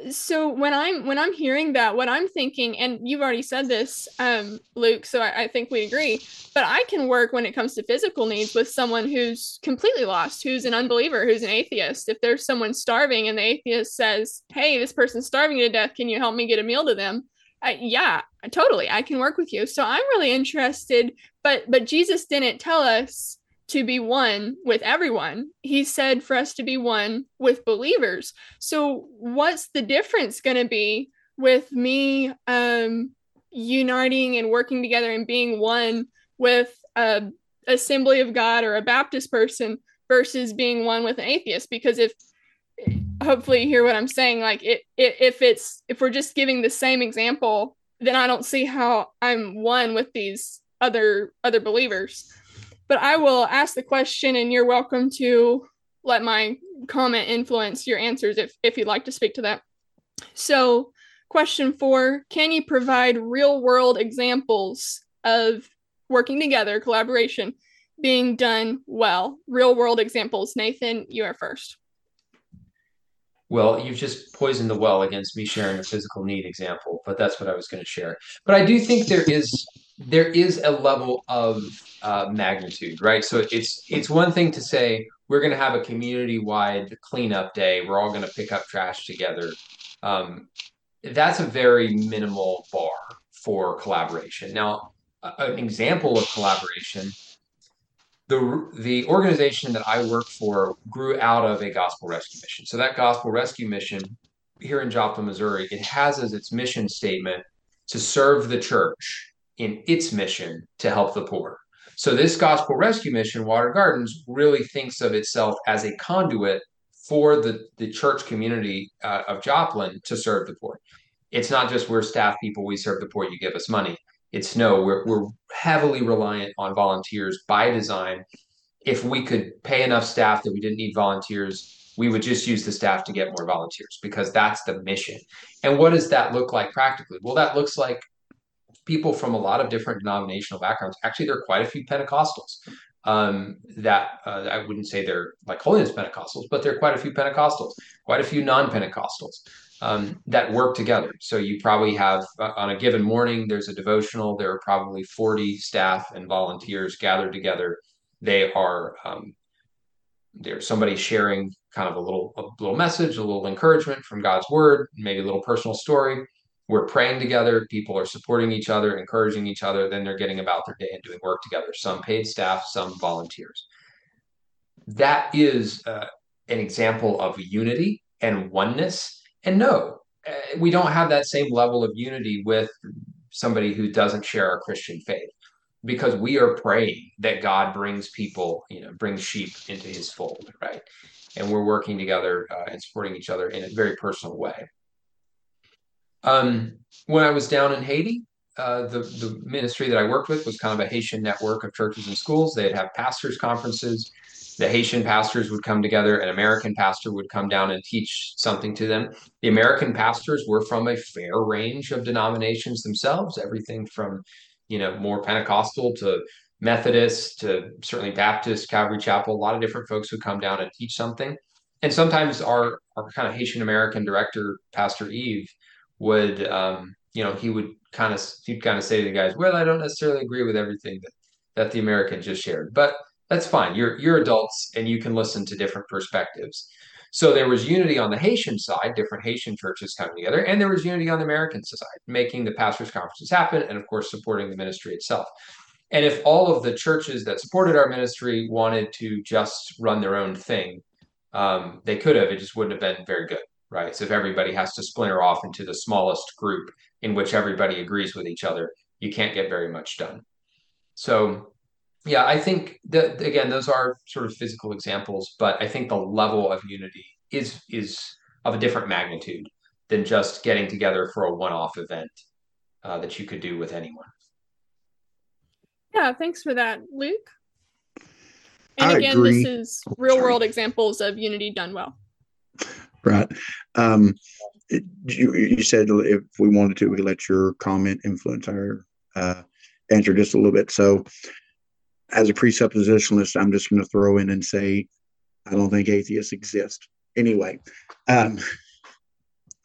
so when i'm when i'm hearing that what i'm thinking and you've already said this um luke so I, I, think we agree but i can work when it comes to physical needs with someone who's completely lost who's an unbeliever who's an atheist if there's someone starving and the atheist says hey this person's starving to death can you help me get a meal to them Yeah totally i can work with you so i'm really interested but but jesus didn't tell us to be one with everyone. He said for us to be one with believers. So, what's the difference going to be with me um, uniting and working together and being one with a Assembly of God or a Baptist person versus being one with an atheist? Because if hopefully you hear what I'm saying, like it, it if it's if we're just giving the same example, then I don't see how I'm one with these other other believers but I will ask the question and you're welcome to let my comment influence your answers if, if you'd like to speak to that. So, question four Can you provide real world examples of working together, collaboration being done well? Real world examples. Nathan, you are first. Well, you've just poisoned the well against me sharing a physical need example, but that's what I was going to share. But I do think there is there is a level of uh, magnitude, right? So it's it's one thing to say we're going to have a community wide cleanup day. We're all going to pick up trash together. Um, that's a very minimal bar for collaboration. Now, an example of collaboration, the the organization that I work for grew out of a gospel rescue mission. So that gospel rescue mission here in Joplin, Missouri, it has as its mission statement to serve the church in its mission to help the poor. So this gospel rescue mission, Watered Gardens, really thinks of itself as a conduit for the, the church community uh, of Joplin to serve the poor. It's not just we're staff people, we serve the poor, you give us money. It's no, we're, we're heavily reliant on volunteers by design. If we could pay enough staff that we didn't need volunteers, we would just use the staff to get more volunteers because that's the mission. And what does that look like practically? Well, that looks like people from a lot of different denominational backgrounds. Actually, there are quite a few Pentecostals um, that uh, I wouldn't say they're like holiness Pentecostals, but there are quite a few Pentecostals, quite a few non Pentecostals um, that work together. So you probably have uh, on a given morning, there's a devotional, there are probably 40 staff and volunteers gathered together. They are um, there's somebody sharing kind of a little a little message, a little encouragement from God's word, maybe a little personal story we're praying together people are supporting each other encouraging each other then they're getting about their day and doing work together some paid staff some volunteers that is uh, an example of unity and oneness and no uh, we don't have that same level of unity with somebody who doesn't share our christian faith because we are praying that god brings people you know brings sheep into his fold right and we're working together uh, and supporting each other in a very personal way um, when I was down in Haiti, uh, the the ministry that I worked with was kind of a Haitian network of churches and schools. They'd have pastors' conferences. The Haitian pastors would come together. An American pastor would come down and teach something to them. The American pastors were from a fair range of denominations themselves, everything from you know more Pentecostal to Methodist to certainly Baptist, Calvary Chapel. A lot of different folks would come down and teach something. And sometimes our our kind of Haitian American director, Pastor Eve, would um, you know he would kind of he'd kind of say to the guys, well, I don't necessarily agree with everything that that the American just shared, but that's fine. You're you're adults and you can listen to different perspectives. So there was unity on the Haitian side, different Haitian churches coming together, and there was unity on the American side, making the pastors' conferences happen, and of course supporting the ministry itself. And if all of the churches that supported our ministry wanted to just run their own thing, um, they could have. It just wouldn't have been very good right? So if everybody has to splinter off into the smallest group in which everybody agrees with each other, you can't get very much done. So yeah, I think that again, those are sort of physical examples, but I think the level of unity is is of a different magnitude than just getting together for a one-off event uh, that you could do with anyone. Yeah, thanks for that, Luke. And I again, agree. this is real world examples of unity done well. Right. Um, it, you, you, said if we wanted to, we let your comment influence our uh, answer just a little bit. So as a presuppositionalist, I'm just going to throw in and say, I don't think atheists exist. Anyway, um,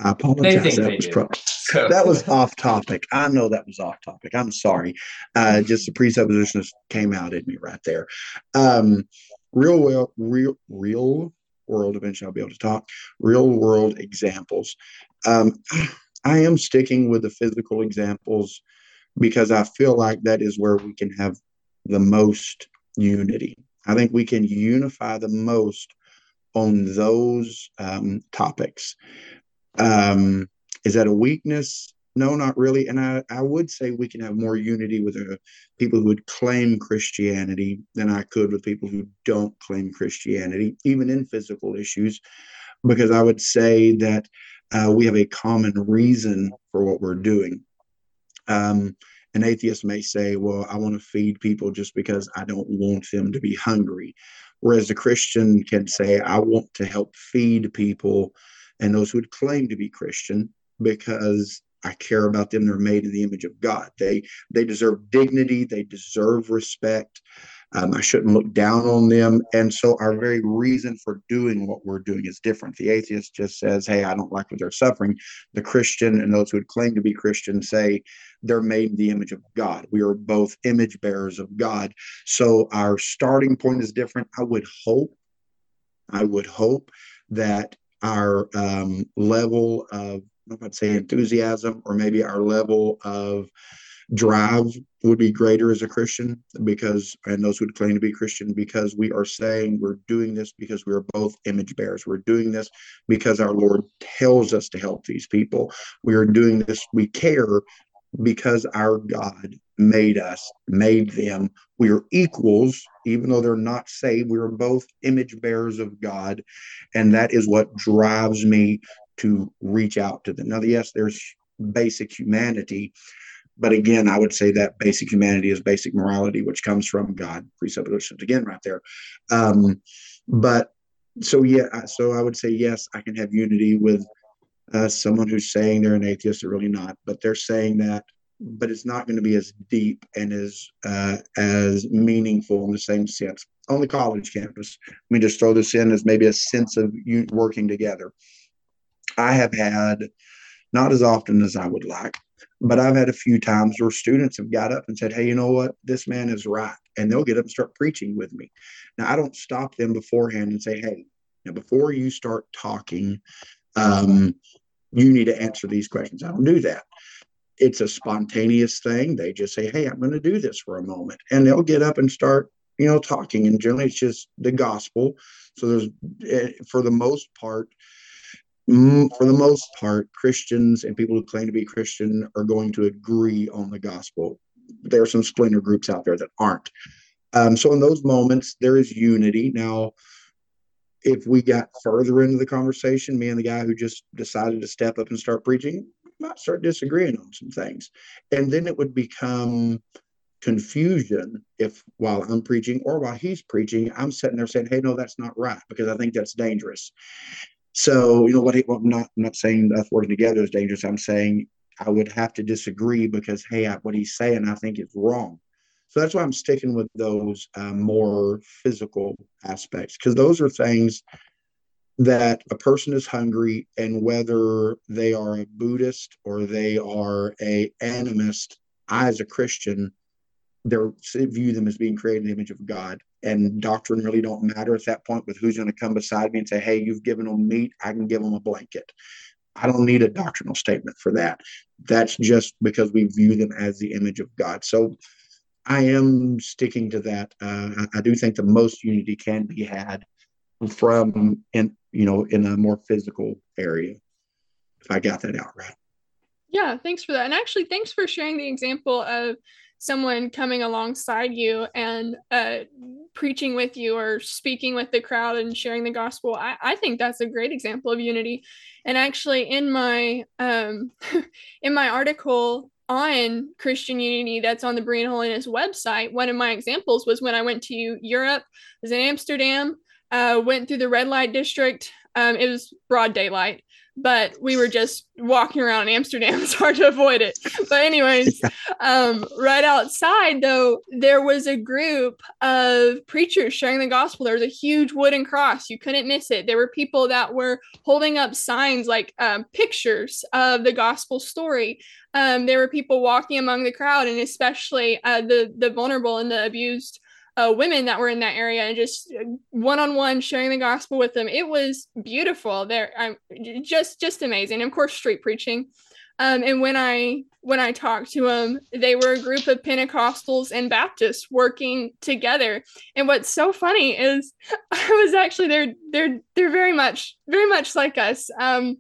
I apologize. That was, pro- so. that was off topic. I know that was off topic. I'm sorry. Uh, just the presuppositionist came out at me right there. Um, real well, real, real world. Eventually, I'll be able to talk. Real world examples. Um, I am sticking with the physical examples because I feel like that is where we can have the most unity. I think we can unify the most on those um, topics. Um, is that a weakness? No, not really. And I, I would say we can have more unity with uh, people who would claim Christianity than I could with people who don't claim Christianity, even in physical issues, because I would say that uh, we have a common reason for what we're doing. Um, an atheist may say, Well, I want to feed people just because I don't want them to be hungry. Whereas a Christian can say, I want to help feed people and those who would claim to be Christian because I care about them. They're made in the image of God. They they deserve dignity. They deserve respect. Um, I shouldn't look down on them. And so our very reason for doing what we're doing is different. The atheist just says, Hey, I don't like what they're suffering. The Christian and those who would claim to be Christian say they're made in the image of God. We are both image bearers of God. So our starting point is different. I would hope, I would hope that our um, level of, I'd say enthusiasm or maybe our level of drive would be greater as a Christian because, and those who claim to be Christian, because we are saying we're doing this because we are both image bearers. We're doing this because our Lord tells us to help these people. We are doing this, we care because our God made us, made them. We are equals, even though they're not saved. We are both image bearers of God. And that is what drives me to reach out to them. Now, yes, there's basic humanity. But again, I would say that basic humanity is basic morality, which comes from God, presuppositions again, right there. Um, but so, yeah, so I would say, yes, I can have unity with uh, someone who's saying they're an atheist or really not, but they're saying that, but it's not going to be as deep and as uh, as meaningful in the same sense on the college campus. Let me just throw this in as maybe a sense of you working together. I have had not as often as I would like, but I've had a few times where students have got up and said, Hey, you know what? This man is right. And they'll get up and start preaching with me. Now, I don't stop them beforehand and say, Hey, now before you start talking, um, you need to answer these questions. I don't do that. It's a spontaneous thing. They just say, Hey, I'm going to do this for a moment. And they'll get up and start, you know, talking. And generally it's just the gospel. So there's, eh, for the most part, mm, for the most part, Christians and people who claim to be Christian are going to agree on the gospel. There are some splinter groups out there that aren't. Um, so in those moments, there is unity. Now, if we got further into the conversation, me and the guy who just decided to step up and start preaching might start disagreeing on some things. And then it would become confusion if while I'm preaching or while he's preaching, I'm sitting there saying, Hey, no, that's not right, because I think that's dangerous. So, you know what, well, I'm not I'm not saying us working together is dangerous. I'm saying I would have to disagree because hey, I, what he's saying I think is wrong. So that's why I'm sticking with those uh, more physical aspects because those are things that a person is hungry and whether they are a Buddhist or they are a animist, I as a Christian, they view them as being created in the image of God. And doctrine really don't matter at that point with who's going to come beside me and say, hey, you've given them meat, I can give them a blanket. I don't need a doctrinal statement for that. That's just because we view them as the image of God. So I am sticking to that. Uh, I, do think the most unity can be had from in you know in a more physical area. If I got that out right. Yeah, thanks for that. And actually, thanks for sharing the example of someone coming alongside you and uh, preaching with you or speaking with the crowd and sharing the gospel. I, I think that's a great example of unity. And actually, in my um, in my article on Christian unity that's on the Berean Holiness website, one of my examples was when I went to Europe, I was in Amsterdam, uh, went through the red light district Um, it was broad daylight, but we were just walking around Amsterdam. It's hard to avoid it. But, anyways, um, right outside, though, there was a group of preachers sharing the gospel. There was a huge wooden cross. You couldn't miss it. There were people that were holding up signs like um, pictures of the gospel story. Um, there were people walking among the crowd, and especially uh, the, the vulnerable and the abused uh, women that were in that area and just one on one sharing the gospel with them. It was beautiful. There, I'm just just amazing. Of course, street preaching. Um, and when I when I talked to them, they were a group of Pentecostals and Baptists working together. And what's so funny is I was actually they're they're they're very much very much like us. Um,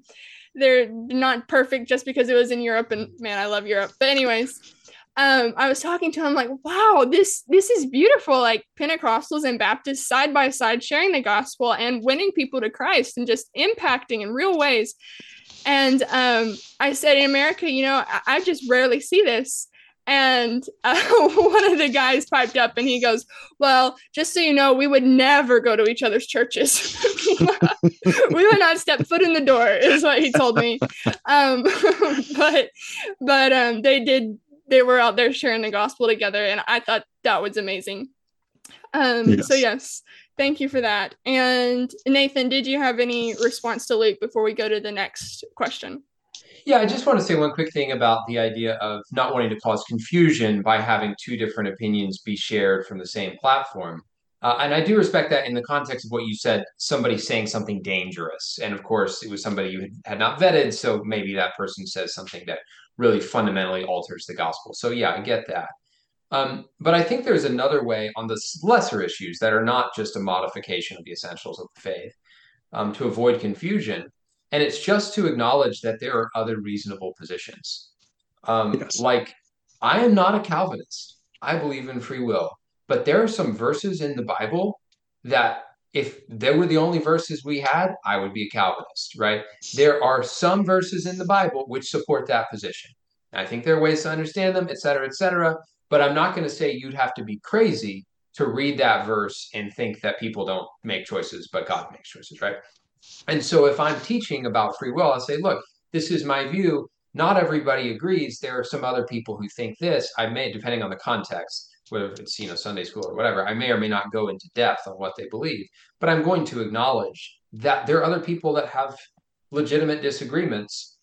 they're not perfect just because it was in Europe, and man, I love Europe. But anyways, um, I was talking to him like, wow, this this is beautiful. Like Pentecostals and Baptists side by side sharing the gospel and winning people to Christ and just impacting in real ways. And um, I said, in America, you know, I, I just rarely see this. And uh, one of the guys piped up and he goes, Well, just so you know, we would never go to each other's churches. we would not step foot in the door, is what he told me. Um, but but um, they did they were out there sharing the gospel together and i thought that was amazing um yes. so yes thank you for that and nathan did you have any response to luke before we go to the next question yeah i just want to say one quick thing about the idea of not wanting to cause confusion by having two different opinions be shared from the same platform uh, and I do respect that in the context of what you said, somebody saying something dangerous. And of course, it was somebody you had, had not vetted. So maybe that person says something that really fundamentally alters the gospel. So yeah, I get that. Um, but I think there's another way on the lesser issues that are not just a modification of the essentials of the faith um, to avoid confusion. And it's just to acknowledge that there are other reasonable positions. Um, yes. Like, I am not a Calvinist. I believe in free will. But there are some verses in the Bible that if there were the only verses we had, I would be a Calvinist, right? There are some verses in the Bible which support that position. I think there are ways to understand them, et cetera, et cetera. But I'm not going to say you'd have to be crazy to read that verse and think that people don't make choices, but God makes choices, right? And so if I'm teaching about free will, I'll say, look, this is my view. Not everybody agrees. There are some other people who think this. I may, depending on the context, whether it's you know Sunday school or whatever, I may or may not go into depth on what they believe, but I'm going to acknowledge that there are other people that have legitimate disagreements.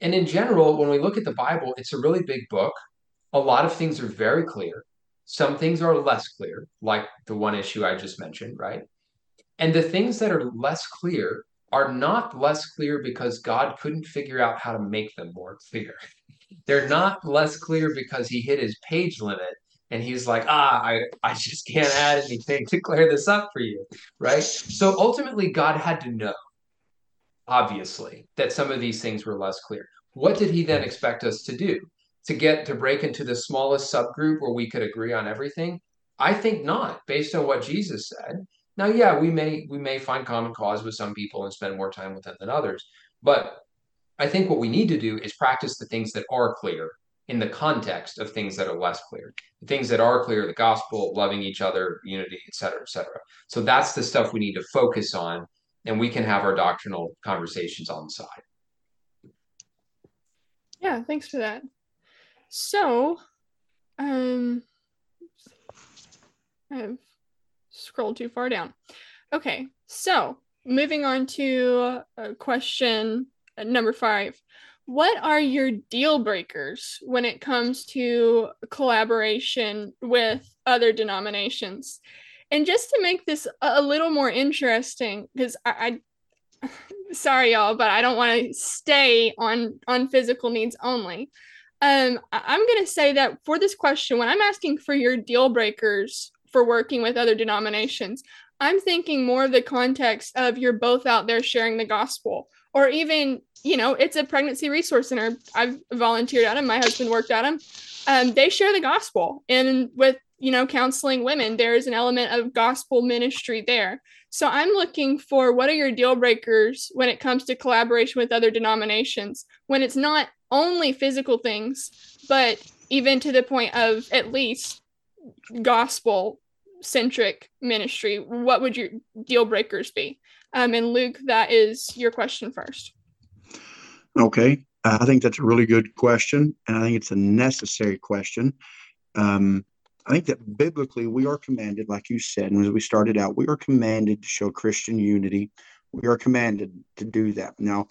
And in general, when we look at the Bible, it's a really big book. A lot of things are very clear. Some things are less clear, like the one issue I just mentioned, right? And the things that are less clear are not less clear because God couldn't figure out how to make them more clear. They're not less clear because he hit his page limit and he's like ah I, I just can't add anything to clear this up for you right? So ultimately god had to know obviously that some of these things were less clear. What did he then expect us to do? To get to break into the smallest subgroup where we could agree on everything? I think not based on what jesus said. Now yeah we may we may find common cause with some people and spend more time with them than others. But i think what we need to do is practice the things that are clear in the context of things that are less clear. The things that are clear, the gospel, loving each other, unity, et cetera, et cetera. So that's the stuff we need to focus on, and we can have our doctrinal conversations on the side. Yeah, thanks for that. So, um, I've scrolled too far down. Okay, so moving on to uh, question number five what are your deal breakers when it comes to collaboration with other denominations? And just to make this a little more interesting, because I, I sorry y'all, but I don't want to stay on on physical needs only. Um, I'm going to say that for this question, when I'm asking for your deal breakers for working with other denominations, I'm thinking more of the context of you're both out there sharing the gospel, or even you know, it's a pregnancy resource center. I've volunteered at them. My husband worked at them. Um, they share the gospel, and with you know counseling women, there is an element of gospel ministry there. So I'm looking for what are your deal breakers when it comes to collaboration with other denominations when it's not only physical things, but even to the point of at least gospel centric ministry, what would your deal breakers be? Um, and Luke, that is your question first. Okay. I think that's a really good question. And I think it's a necessary question. Um, I think that biblically we are commanded, like you said, and as we started out, we are commanded to show Christian unity. We are commanded to do that. Now,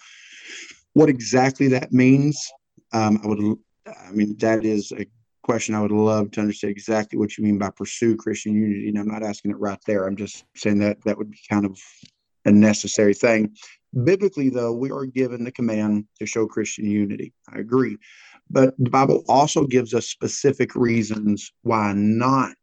what exactly that means, um, I would, I mean, that is a question I would love to understand exactly what you mean by pursue Christian unity. And I'm not asking it right there. I'm just saying that that would be kind of a necessary thing. Biblically, though, we are given the command to show Christian unity. I agree. But the Bible also gives us specific reasons why not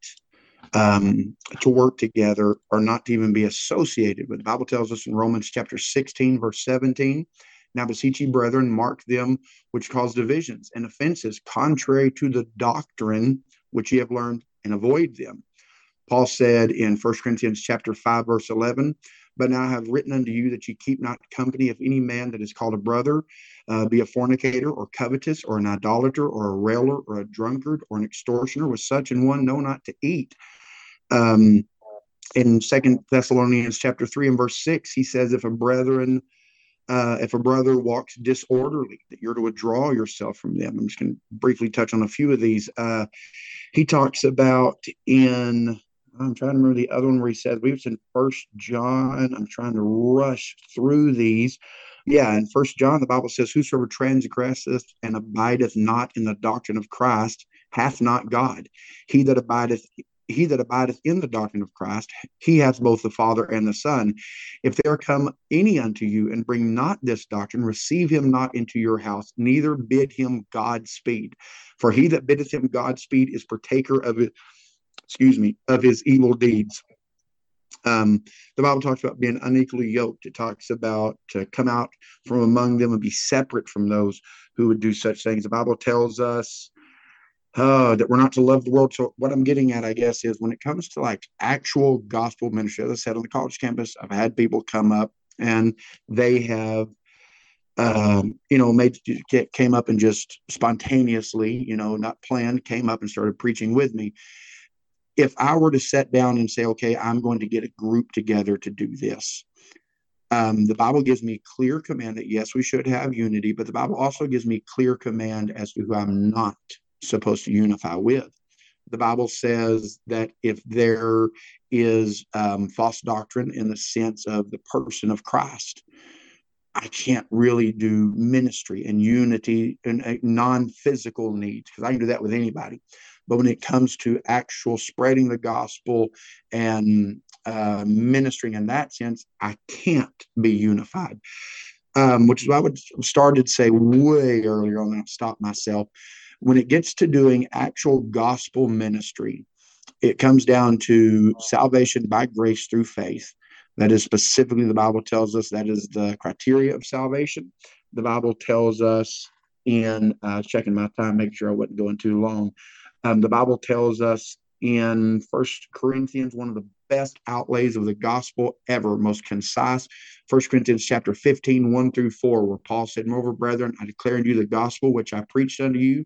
um, to work together or not to even be associated with. The Bible tells us in Romans chapter 16, verse 17, now beseech ye, brethren, mark them which cause divisions and offenses contrary to the doctrine which ye have learned and avoid them. Paul said in 1 Corinthians chapter 5, verse 11, but now I have written unto you that ye keep not company of any man that is called a brother, uh, be a fornicator or covetous or an idolater or a railer or a drunkard or an extortioner. With such an one, know not to eat. Um, in Second Thessalonians chapter three and verse six, he says, "If a brethren, uh, if a brother walks disorderly, that you're to withdraw yourself from them." I'm just going to briefly touch on a few of these. Uh, he talks about in I'm trying to remember the other one where he says, we was in First John. I'm trying to rush through these. Yeah, in First John, the Bible says, Whosoever transgresseth and abideth not in the doctrine of Christ hath not God. He that abideth he that abideth in the doctrine of Christ, he hath both the Father and the Son. If there come any unto you and bring not this doctrine, receive him not into your house, neither bid him Godspeed. For he that biddeth him Godspeed is partaker of it excuse me, of his evil deeds. Um, the Bible talks about being unequally yoked. It talks about to come out from among them and be separate from those who would do such things. The Bible tells us uh, that we're not to love the world. So, what I'm getting at, I guess, is when it comes to like actual gospel ministry, as I said on the college campus, I've had people come up and they have um, you know, made came up and just spontaneously, you know, not planned, came up and started preaching with me if I were to sit down and say, okay, I'm going to get a group together to do this, um, the Bible gives me clear command that yes, we should have unity, but the Bible also gives me clear command as to who I'm not supposed to unify with. The Bible says that if there is um, false doctrine in the sense of the person of Christ, I can't really do ministry and unity and non physical needs because I can do that with anybody. But when it comes to actual spreading the gospel and uh, ministering in that sense, I can't be unified. Um, which is why I would started to say way earlier on, and i stop myself. When it gets to doing actual gospel ministry, it comes down to salvation by grace through faith. That is specifically the Bible tells us that is the criteria of salvation. The Bible tells us in uh, checking my time, making sure I wasn't going too long. Um, the Bible tells us in First Corinthians, one of the best outlays of the gospel ever, most concise. First Corinthians chapter 15, 1 through 4, where Paul said, Moreover, brethren, I declare unto you the gospel which I preached unto you,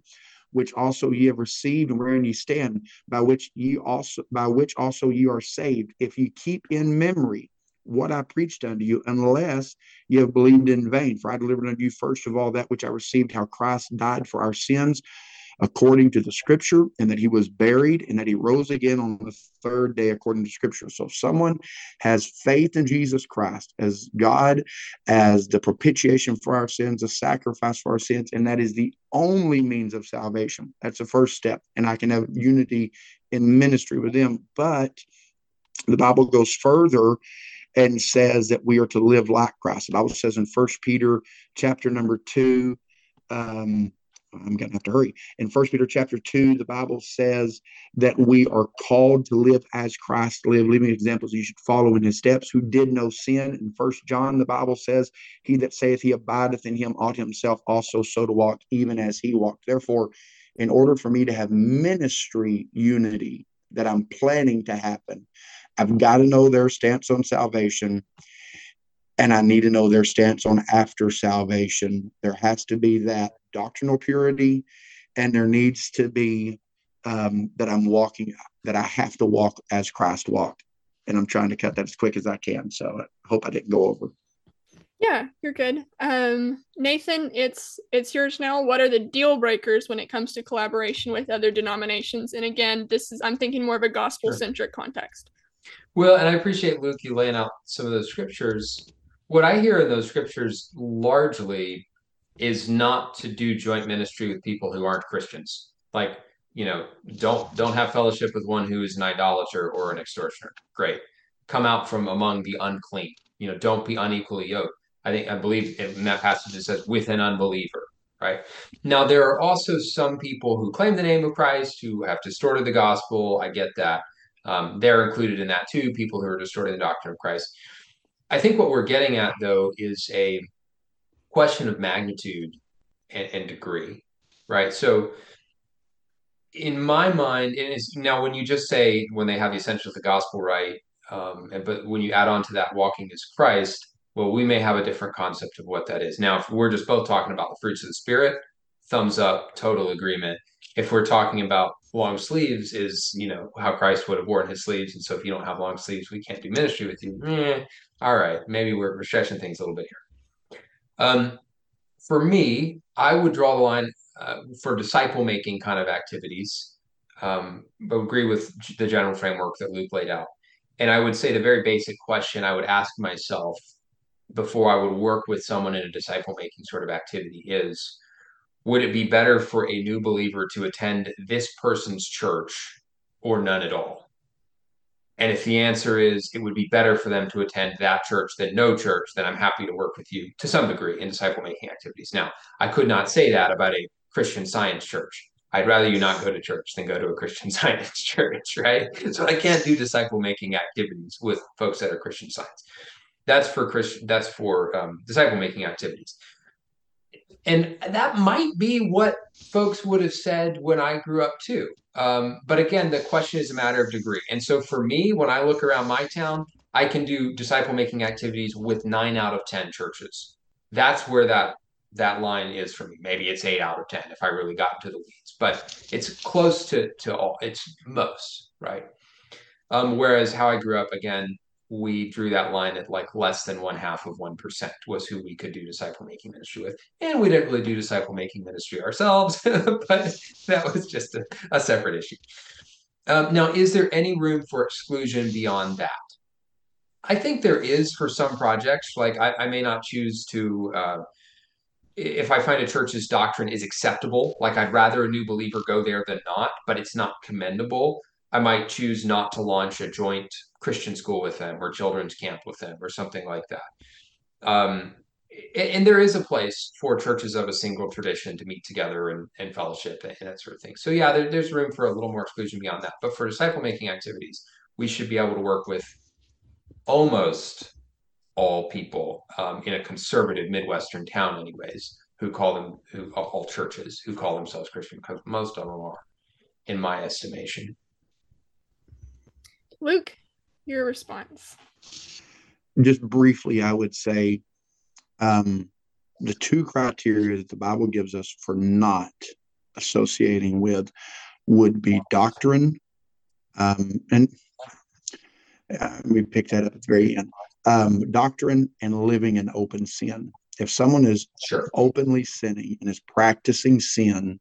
which also ye have received and wherein ye stand, by which ye also by which also ye are saved, if ye keep in memory what I preached unto you, unless ye have believed in vain. For I delivered unto you first of all that which I received, how Christ died for our sins according to the scripture, and that he was buried, and that he rose again on the third day according to scripture. So, if someone has faith in Jesus Christ as God, as the propitiation for our sins, a sacrifice for our sins, and that is the only means of salvation. That's the first step. And I can have unity in ministry with them. But the Bible goes further and says that we are to live like Christ. The Bible says in First Peter chapter number two, um, I'm going to have to hurry. In First Peter chapter two, the Bible says that we are called to live as Christ lived, living examples you should follow in his steps, who did no sin. In First John, the Bible says, He that saith he abideth in him ought himself also so to walk, even as he walked. Therefore, in order for me to have ministry unity that I'm planning to happen, I've got to know their stance on salvation and I need to know their stance on after salvation. There has to be that doctrinal purity, and there needs to be um, that I'm walking, that I have to walk as Christ walked. And I'm trying to cut that as quick as I can. So I hope I didn't go over. Yeah, you're good. Um, Nathan, it's it's yours now. What are the deal breakers when it comes to collaboration with other denominations? And again, this is I'm thinking more of a gospel centric sure. context. Well, and I appreciate Luke you laying out some of those scriptures. What I hear in those scriptures largely is not to do joint ministry with people who aren't Christians. Like, you know, don't don't have fellowship with one who is an idolater or an extortioner. Great. Come out from among the unclean. You know, don't be unequally yoked. I think I believe in that passage it says with an unbeliever, right? Now there are also some people who claim the name of Christ who have distorted the gospel. I get that. Um, they're included in that too, people who are distorting the doctrine of Christ. I think what we're getting at though is a question of magnitude and, and degree, right? So in my mind, it is now when you just say when they have the essentials of the gospel right, um, and but when you add on to that walking as Christ, well, we may have a different concept of what that is. Now, if we're just both talking about the fruits of the spirit, thumbs up, total agreement. If we're talking about long sleeves, is you know how Christ would have worn his sleeves, and so if you don't have long sleeves, we can't do ministry with you. Eh, all right, maybe we're, we're stretching things a little bit here. Um, for me, I would draw the line uh, for disciple making kind of activities, um, but agree with the general framework that Luke laid out. And I would say the very basic question I would ask myself before I would work with someone in a disciple making sort of activity is would it be better for a new believer to attend this person's church or none at all? And if the answer is it would be better for them to attend that church than no church, then I'm happy to work with you to some degree in disciple making activities. Now, I could not say that about a Christian science church. I'd rather you not go to church than go to a Christian science church, right? So I can't do disciple making activities with folks that are Christian science. That's for Christian. That's for um, disciple making activities. And that might be what folks would have said when I grew up too. Um, but again, the question is a matter of degree. And so for me, when I look around my town, I can do disciple making activities with nine out of ten churches. That's where that that line is for me. Maybe it's eight out of ten if I really got into the weeds, but it's close to to all. It's most right. Um, whereas how I grew up, again, we drew that line at like less than one half of 1% was who we could do disciple making ministry with. And we didn't really do disciple making ministry ourselves, but that was just a, a separate issue. Um, now, is there any room for exclusion beyond that? I think there is for some projects. Like I, I may not choose to, uh, if I find a church's doctrine is acceptable, like I'd rather a new believer go there than not, but it's not commendable. I might choose not to launch a joint Christian school with them or children's camp with them or something like that. Um, and, and, there is a place for churches of a single tradition to meet together and, and fellowship and, and, that sort of thing. So yeah, there, there's room for a little more exclusion beyond that. But for disciple making activities, we should be able to work with almost all people um, in a conservative Midwestern town, anyways, who call them who all churches who call themselves Christian, because most of them are, in my estimation. Luke, your response. Just briefly, I would say um, the two criteria that the Bible gives us for not associating with would be doctrine. Um, and uh, we picked that up at the very end. Um, doctrine and living in open sin. If someone is sure. openly sinning and is practicing sin,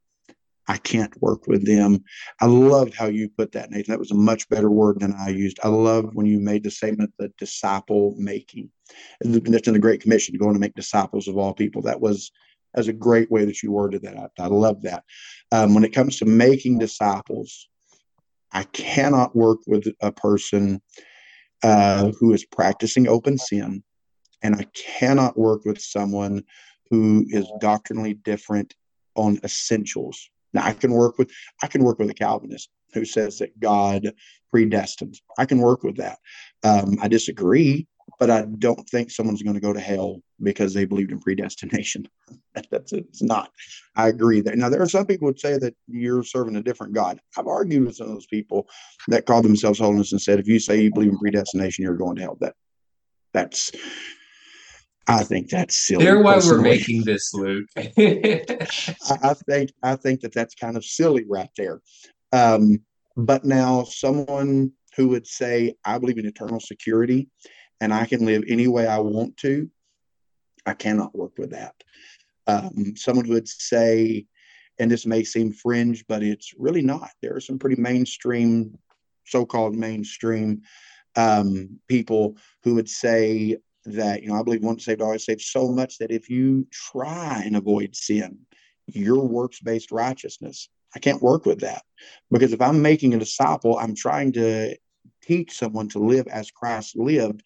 I can't work with them. I loved how you put that, Nathan. That was a much better word than I used. I loved when you made the statement, the disciple making. That's in the Great Commission, going to make disciples of all people. That was as a great way that you worded that. I, I love that. Um, when it comes to making disciples, I cannot work with a person uh, who is practicing open sin, and I cannot work with someone who is doctrinally different on essentials now I can work with I can work with a Calvinist who says that God predestined. I can work with that. Um, I disagree, but I don't think someone's going to go to hell because they believed in predestination. That's it's not. I agree that now there are some people would say that you're serving a different God. I've argued with some of those people that call themselves holiness and said if you say you believe in predestination, you're going to hell. That that's I think that's silly. They're why we're making this, Luke. I, I, think I think that that's kind of silly right there. Um, but now someone who would say, I believe in eternal security and I can live any way I want to, I cannot work with that. Um, someone who would say, and this may seem fringe, but it's really not. There are some pretty mainstream, so called mainstream um, people who would say that, you know, I believe once saved, always saved so much that if you try and avoid sin, your works based righteousness, I can't work with that because if I'm making a disciple, I'm trying to teach someone to live as Christ lived.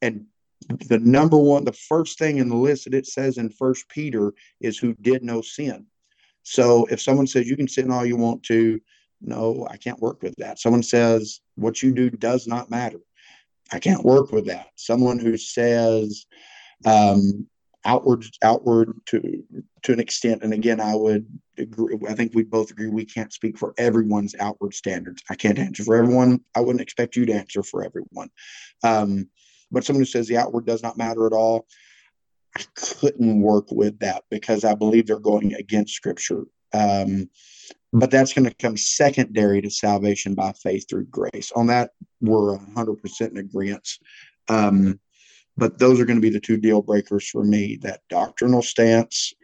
And the number one, the first thing in the list that it says in First Peter is who did no sin. So if someone says you can sin all you want to, no, I can't work with that. Someone says what you do does not matter. I can't work with that. Someone who says um, outward outward to to an extent, and again, I would agree. I think we both agree we can't speak for everyone's outward standards. I can't answer for everyone. I wouldn't expect you to answer for everyone. Um, but someone who says the outward does not matter at all, I couldn't work with that because I believe they're going against Scripture. Um, but that's going to come secondary to salvation by faith through grace. On that, we're 100% in agreement. Um, but those are going to be the two deal breakers for me that doctrinal stance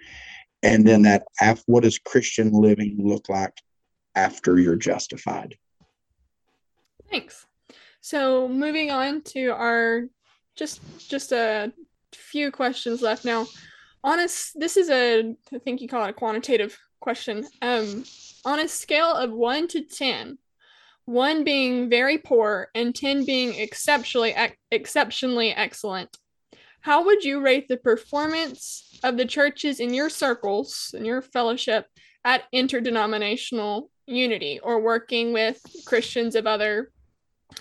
and then that af- what does christian living look like after you're justified? Thanks. So moving on to our just just a few questions left. Now honest this is a i think you call it a quantitative question. Um on a scale of 1 to 10 1 being very poor and 10 being exceptionally exceptionally excellent. How would you rate the performance of the churches in your circles in your fellowship at interdenominational unity or working with christians of other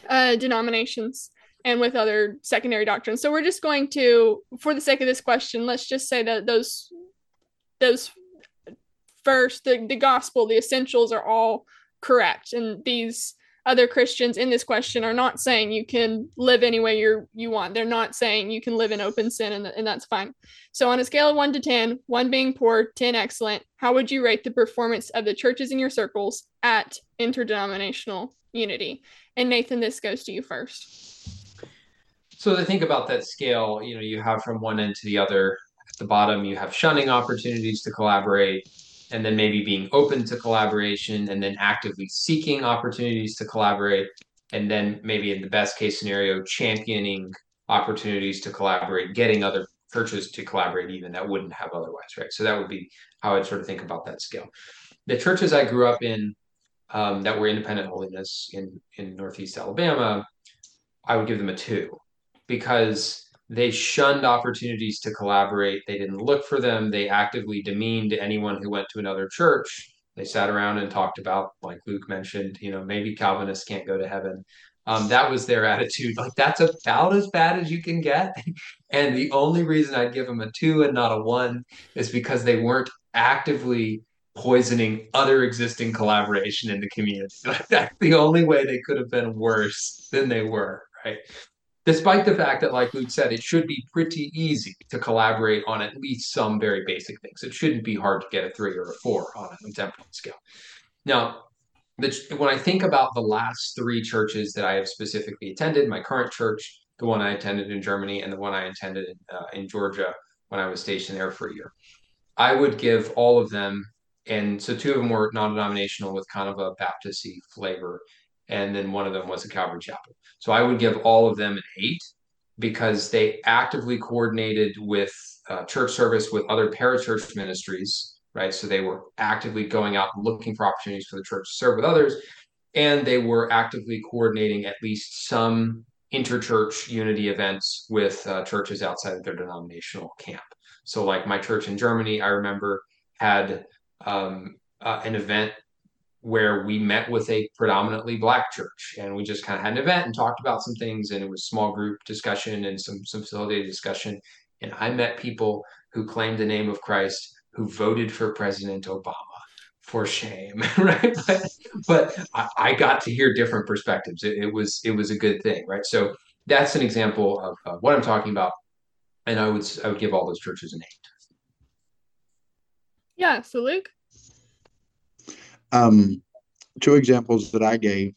uh, denominations and with other secondary doctrines? So we're just going to for the sake of this question let's just say that those those first the, the gospel the essentials are all correct. And these other christians in this question are not saying you can live any way you you want. They're not saying you can live in open sin and, and that's fine. So on a scale of 1 to 10 1 being poor 10 excellent how would you rate the performance of the churches in your circles at interdenominational unity? And nathan this goes to you first. So to think about that scale you know you have from one end to the other. At the bottom you have shunning opportunities to collaborate and then maybe being open to collaboration and then actively seeking opportunities to collaborate and then maybe in the best case scenario championing opportunities to collaborate getting other churches to collaborate even that wouldn't have otherwise right? So that would be how i'd sort of think about that scale. The churches i grew up in um, that were independent holiness in in northeast alabama i would give them a two because they shunned opportunities to collaborate. They didn't look for them. They actively demeaned anyone who went to another church. They sat around and talked about, like Luke mentioned, you know, maybe Calvinists can't go to heaven. Um, that was their attitude. Like that's about as bad as you can get. And the only reason I'd give them a two and not a one is because they weren't actively poisoning other existing collaboration in the community. Like that's the only way they could have been worse than they were, right? Despite the fact that, like Luke said, it should be pretty easy to collaborate on at least some very basic things. It shouldn't be hard to get a three or a four on a temperament scale. Now, the, when I think about the last three churches that I have specifically attended, my current church, the one I attended in Germany, and the one I attended in, uh, in Georgia when I was stationed there for a year, I would give all of them, and so two of them were non-denominational with kind of a Baptisty flavor, and then one of them was a Calvary Chapel. So I would give all of them an eight because they actively coordinated with uh, church service with other parachurch ministries, right? So they were actively going out looking for opportunities for the church to serve with others, and they were actively coordinating at least some interchurch unity events with uh, churches outside of their denominational camp. So, like my church in Germany, I remember had um, uh, an event where we met with a predominantly black church and we just kind of had an event and talked about some things and it was small group discussion and some some facilitated discussion. And i met people who claimed the name of christ who voted for president obama for shame right? But, but I, I, got to hear different perspectives. It, it, was it was a good thing right? So that's an example of, of what i'm talking about and i would i would give all those churches an eight yeah so luke um, two examples that I gave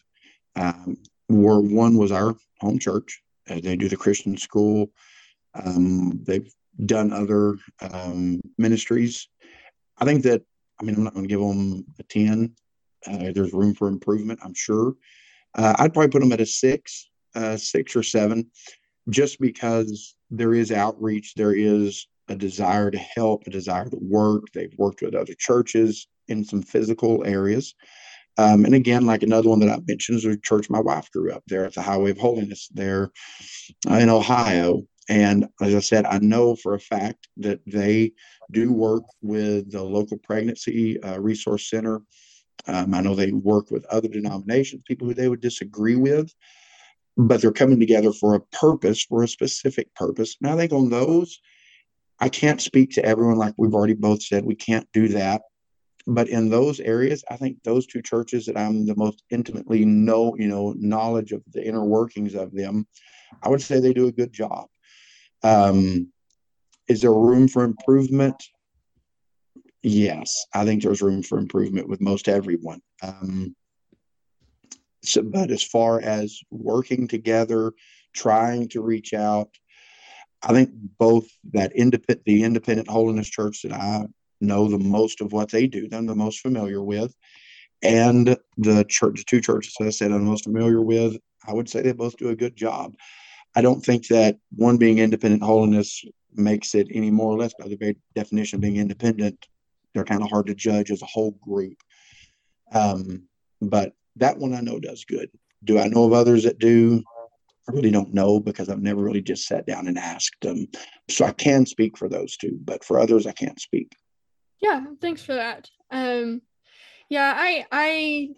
um, were one was our home church. Uh, they do the Christian school. Um, they've done other um, ministries. I think that, I mean, I'm not going to give them a 10. Uh, there's room for improvement, I'm sure. Uh, I'd probably put them at a six, uh, six or seven, just because there is outreach, there is a desire to help, a desire to work. They've worked with other churches in some physical areas. Um, and again, like another one that I mentioned is a church my wife grew up there at the Highway of Holiness there uh, in Ohio. And as I said, I know for a fact that they do work with the local pregnancy uh, resource center. Um, I know they work with other denominations, people who they would disagree with, but they're coming together for a purpose, for a specific purpose. And I think on those, I can't speak to everyone like we've already both said. We can't do that. But in those areas, I think those two churches that I'm the most intimately know, you know, knowledge of the inner workings of them, I would say they do a good job. Um, is there room for improvement? Yes, I think there's room for improvement with most everyone. Um, so, but as far as working together, trying to reach out, I think both that independent, the independent holiness church that I know the most of what they do, I'm the most familiar with, and the church, the two churches I said I'm most familiar with, I would say they both do a good job. I don't think that one being independent holiness makes it any more or less by the very definition of being independent. They're kind of hard to judge as a whole group. Um, but that one I know does good. Do I know of others that do? I really don't know because I've never really just sat down and asked them. So I can speak for those two, but for others, I can't speak. Yeah, thanks for that. Um, yeah, I I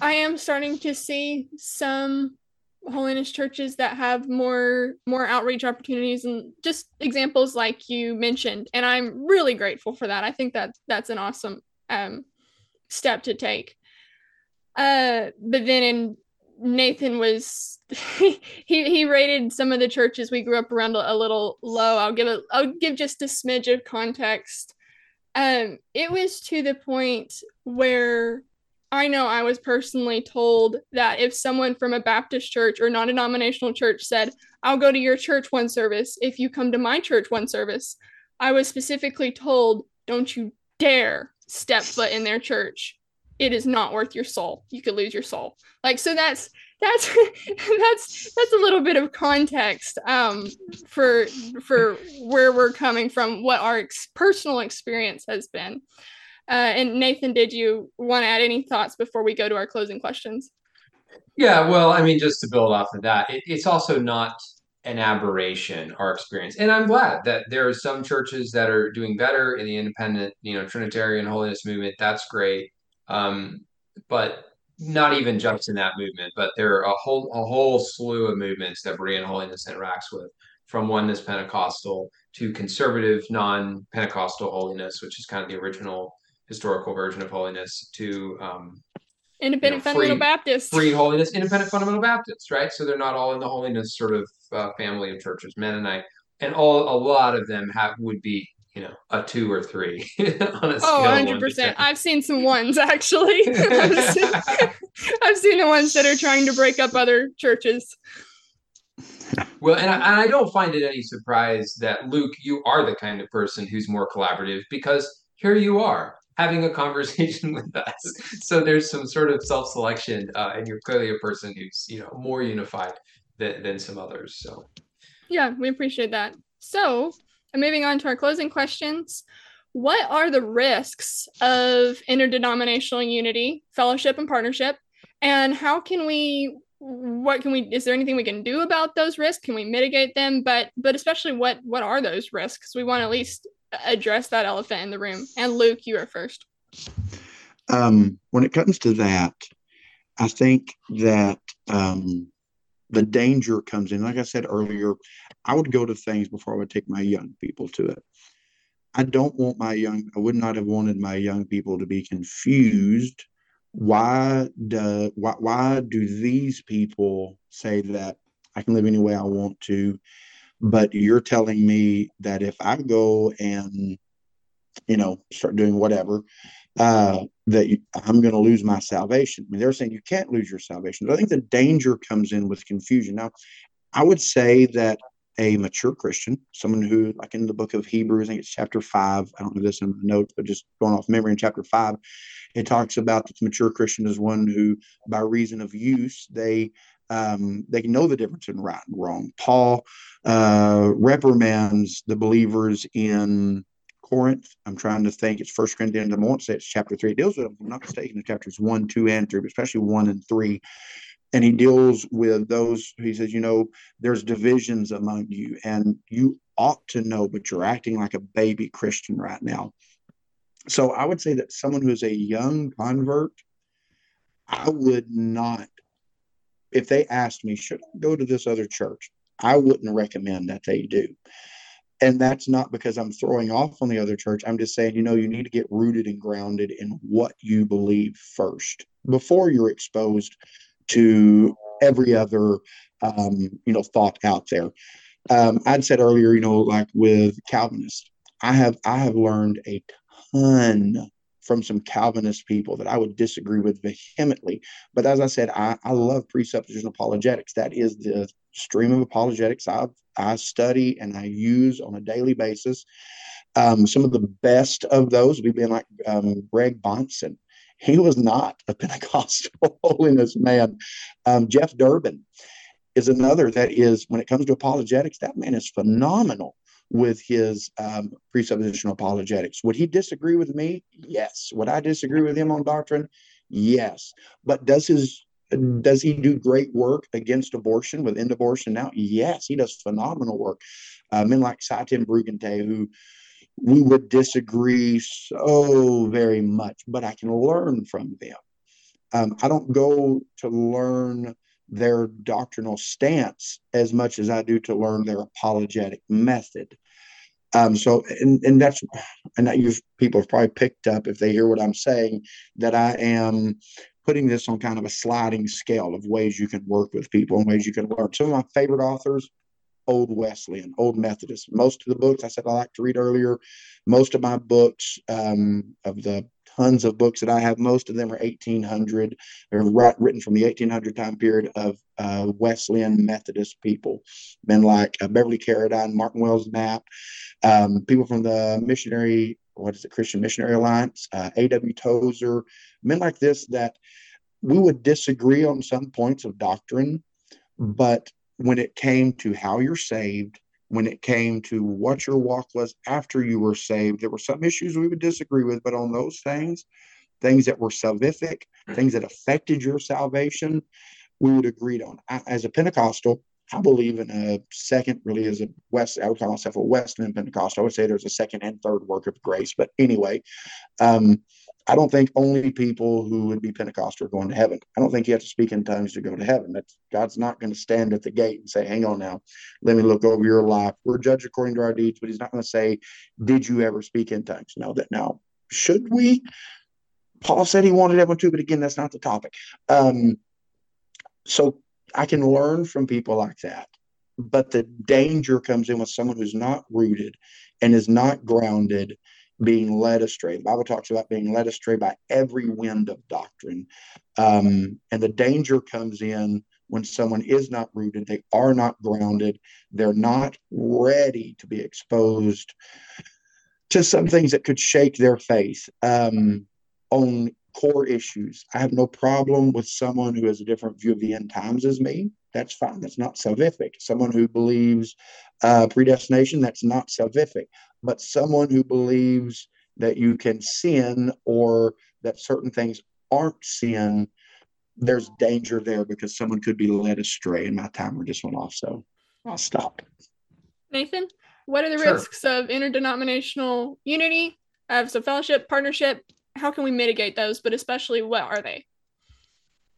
I am starting to see some holiness churches that have more more outreach opportunities and just examples like you mentioned and i'm really grateful for that. I think that that's an awesome um, step to take. Uh but then in nathan was he he rated some of the churches we grew up around a, a little low. I'll give it i'll give just a smidge of context um it was to the point where I know I was personally told that if someone from a Baptist church or non denominational church said, I'll go to your church one service if you come to my church one service, I was specifically told, don't you dare step foot in their church. It is not worth your soul. You could lose your soul. Like, so that's, that's that's that's a little bit of context um, for for where we're coming from, what our ex- personal experience has been. Uh, and Nathan, did you want to add any thoughts before we go to our closing questions? Yeah, well, I mean, just to build off of that, it, it's also not an aberration, our experience. And I'm glad that there are some churches that are doing better in the independent, you know, Trinitarian holiness movement. That's great. Um, but not even just in that movement, but there are a whole a whole slew of movements that Berean holiness interacts with, from oneness Pentecostal to conservative non-Pentecostal holiness, which is kind of the original historical version of holiness to um, independent you know, fundamental Baptist, free holiness, independent fundamental Baptist, right? So they're not all in the holiness sort of uh, family of churches, Mennonite, and all a lot of them have would be you know a two or three on a oh 100% i've seen some ones actually I've, seen, I've seen the ones that are trying to break up other churches well, and I, and I, don't find it any surprise that Luke, you are the kind of person who's more collaborative because here you are having a conversation with us. So there's some sort of self-selection, uh, and you're clearly a person who's you know more unified than, than some others. So yeah, we appreciate that. So moving on to our closing questions. What are the risks of interdenominational unity, fellowship, and partnership? And how can we what can we is there anything we can do about those risks can we mitigate them but but especially what what are those risks we want to at least address that elephant in the room. And Luke, you are first. Um, when it comes to that, I think that um, the danger comes in. Like I said earlier, I would go to things before I would take my young people to it. I don't want my young, I would not have wanted my young people to be confused. Why do why, why do these people say that I can live any way I want to? But you're telling me that if I go and, you know, start doing whatever, uh, that you, I'm going to lose my salvation. I mean, they're saying you can't lose your salvation. But I think the danger comes in with confusion. Now, I would say that a mature Christian, someone who, like in the book of Hebrews, I think it's chapter five. I don't know this in my notes, but just going off memory in chapter five, it talks about the mature Christian is one who, by reason of use, they um, they know the difference in right and wrong. Paul uh, reprimands the believers in Corinth. I'm trying to think. It's First Corinthians. I won't say it's chapter three. It deals with, I'm not mistaken, the chapters one, two, and three, but especially one and three and he deals with those he says you know there's divisions among you and you ought to know but you're acting like a baby christian right now so i would say that someone who's a young convert i would not if they asked me should i go to this other church i wouldn't recommend that they do and that's not because i'm throwing off on the other church i'm just saying you know you need to get rooted and grounded in what you believe first before you're exposed to every other um, you know thought out there. Um, I'd said earlier, you know, like with Calvinists, I have I have learned a ton from some Calvinist people that I would disagree with vehemently. But as I said, I, I love presupposition apologetics. That is the stream of apologetics I I study and I use on a daily basis. Um, some of the best of those we've been like um, Greg Bahnsen he was not a Pentecostal holiness man. Um, Jeff Durbin is another that is, when it comes to apologetics, that man is phenomenal with his um, presuppositional apologetics. Would he disagree with me? Yes. Would I disagree with him on doctrine? Yes. But does his does he do great work against abortion with end abortion now? Yes, he does phenomenal work. Uh, men like Sye Ten Bruggencate, who we would disagree so very much, but I can learn from them. Um, I don't go to learn their doctrinal stance as much as I do to learn their apologetic method. Um, so, and, and that's, and that you people have probably picked up if they hear what I'm saying, that I am putting this on kind of a sliding scale of ways you can work with people and ways you can learn. Some of my favorite authors Old Wesleyan, Old Methodist. Most of the books I said I like to read earlier, most of my books, um, of the tons of books that I have, most of them are 1800. They're right, written from the 1800 time period of uh, Wesleyan Methodist people, men like uh, Beverly Carradine, Martin Wells Knapp, um, people from the missionary, what is it, Christian Missionary Alliance, uh, A.W. Tozer, men like this that we would disagree on some points of doctrine, but when it came to how you're saved, when it came to what your walk was after you were saved, there were some issues we would disagree with, but on those things, things that were salvific, things that affected your salvation, we would agree on. I, as a Pentecostal, I believe in a second, really, as a West, I would call myself a Wesleyan Pentecostal. I would say there's a second and third work of grace. But anyway, um, I don't think only people who would be Pentecostal are going to heaven. I don't think you have to speak in tongues to go to heaven. That's God's not going to stand at the gate and say, "Hang on now, let me look over your life." We're judged according to our deeds, but He's not going to say, "Did you ever speak in tongues?" No, that now should we? Paul said he wanted everyone to, but again, that's not the topic. Um, so I can learn from people like that, but the danger comes in with someone who's not rooted and is not grounded being led astray. The Bible talks about being led astray by every wind of doctrine. Um, and the danger comes in when someone is not rooted, they are not grounded, they're not ready to be exposed to some things that could shake their faith um, on core issues. I have no problem with someone who has a different view of the end times as me. That's fine. That's not salvific. Someone who believes uh, predestination, that's not salvific but someone who believes that you can sin or that certain things aren't sin, there's danger there because someone could be led astray. And my timer just went off, so I'll stop. Nathan, what are the sure. risks of interdenominational unity, of some fellowship, partnership? How can we mitigate those? But especially, what are they?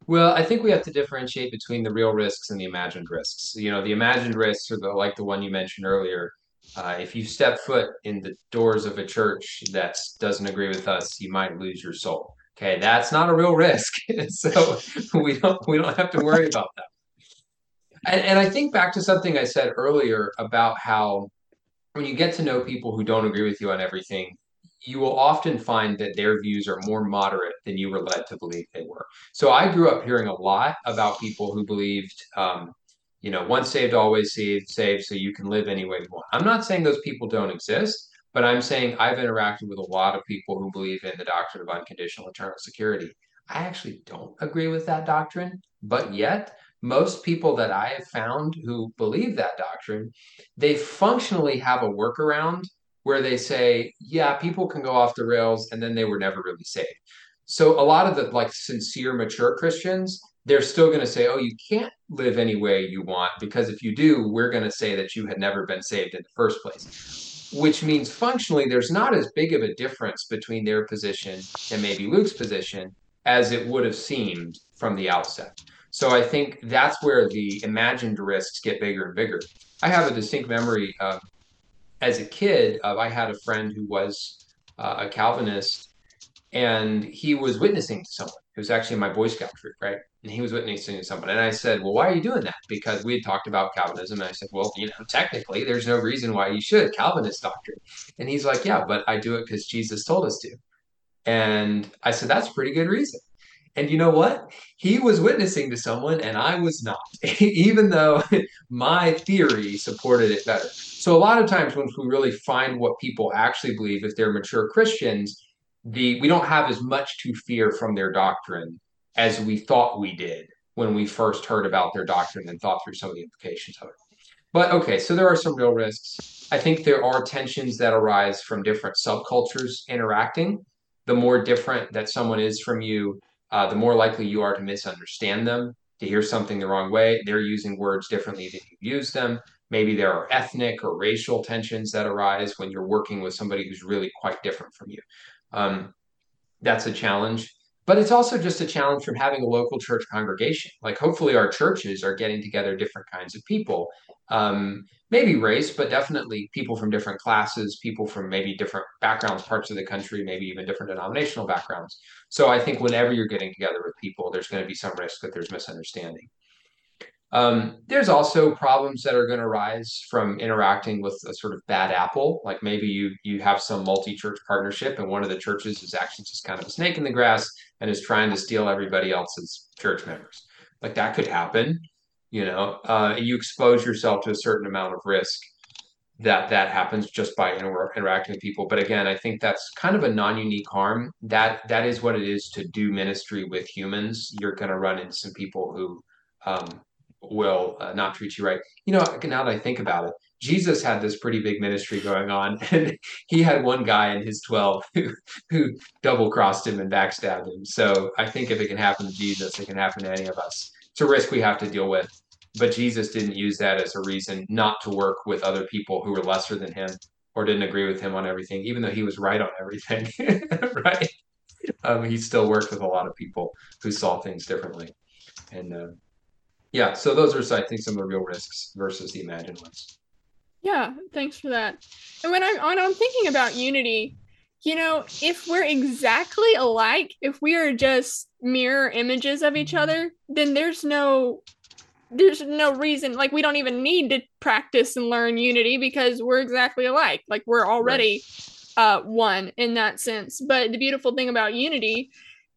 Well, I think we have to differentiate between the real risks and the imagined risks. You know, the imagined risks are the like the one you mentioned earlier uh, if you step foot in the doors of a church that doesn't agree with us, you might lose your soul. Okay, that's not a real risk, so we don't we don't have to worry about that. And, and I think back to something I said earlier about how when you get to know people who don't agree with you on everything, you will often find that their views are more moderate than you were led to believe they were. So I grew up hearing a lot about people who believed, um, you know, once saved, always saved, saved, so you can live any way you want. I'm not saying those people don't exist, but I'm saying I've interacted with a lot of people who believe in the doctrine of unconditional eternal security. I actually don't agree with that doctrine, but yet most people that I have found who believe that doctrine, they functionally have a workaround where they say, yeah, people can go off the rails and then they were never really saved. So a lot of the like sincere, mature Christians, they're still going to say, oh, you can't live any way you want because if you do, we're going to say that you had never been saved in the first place. Which means functionally, there's not as big of a difference between their position and maybe Luke's position as it would have seemed from the outset. So I think that's where the imagined risks get bigger and bigger. I have a distinct memory of as a kid, uh, I had a friend who was uh, a Calvinist, and he was witnessing to someone. It was actually in my Boy Scout troop, right? And he was witnessing to someone, and I said, "Well, why are you doing that?" Because we had talked about Calvinism, and I said, "Well, you know, technically, there's no reason why you should Calvinist doctrine." And he's like, "Yeah, but I do it because Jesus told us to." And I said, "That's a pretty good reason." And you know what? He was witnessing to someone and I was not, even though my theory supported it better. So a lot of times when we really find what people actually believe, if they're mature Christians, the we don't have as much to fear from their doctrine as we thought we did when we first heard about their doctrine and thought through some of the implications of it. But okay, so there are some real risks. I think there are tensions that arise from different subcultures interacting. The more different that someone is from you, uh, the more likely you are to misunderstand them, to hear something the wrong way. They're using words differently than you use them. Maybe there are ethnic or racial tensions that arise when you're working with somebody who's really quite different from you. Um, that's a challenge. But it's also just a challenge from having a local church congregation. Like, hopefully, our churches are getting together different kinds of people um, maybe race, but definitely people from different classes, people from maybe different backgrounds, parts of the country, maybe even different denominational backgrounds. So I think whenever you're getting together with people, there's going to be some risk that there's misunderstanding. Um, there's also problems that are going to rise from interacting with a sort of bad apple. Like maybe you you have some multi-church partnership, and one of the churches is actually just kind of a snake in the grass and is trying to steal everybody else's church members. Like that could happen you know, uh, you expose yourself to a certain amount of risk that that happens just by inter- interacting with people. But again, I think that's kind of a non-unique harm. That that is what it is to do ministry with humans. You're going to run into some people who um, will uh, not treat you right. You know, now that I think about it, Jesus had this pretty big ministry going on, and he had one guy in his twelve who who double crossed him and backstabbed him. So I think if it can happen to Jesus, it can happen to any of us. It's a risk we have to deal with but Jesus didn't use that as a reason not to work with other people who were lesser than him or didn't agree with him on everything, even though he was right on everything. right? Um, he still worked with a lot of people who saw things differently. And uh, yeah, so those are, I think, some of the real risks versus the imagined ones. Yeah, thanks for that. And when I'm when I'm thinking about unity, you know, if we're exactly alike, if we are just mirror images of each other, then there's no there's no reason like we don't even need to practice and learn unity because we're exactly alike like we're already right. uh one in that sense but the beautiful thing about unity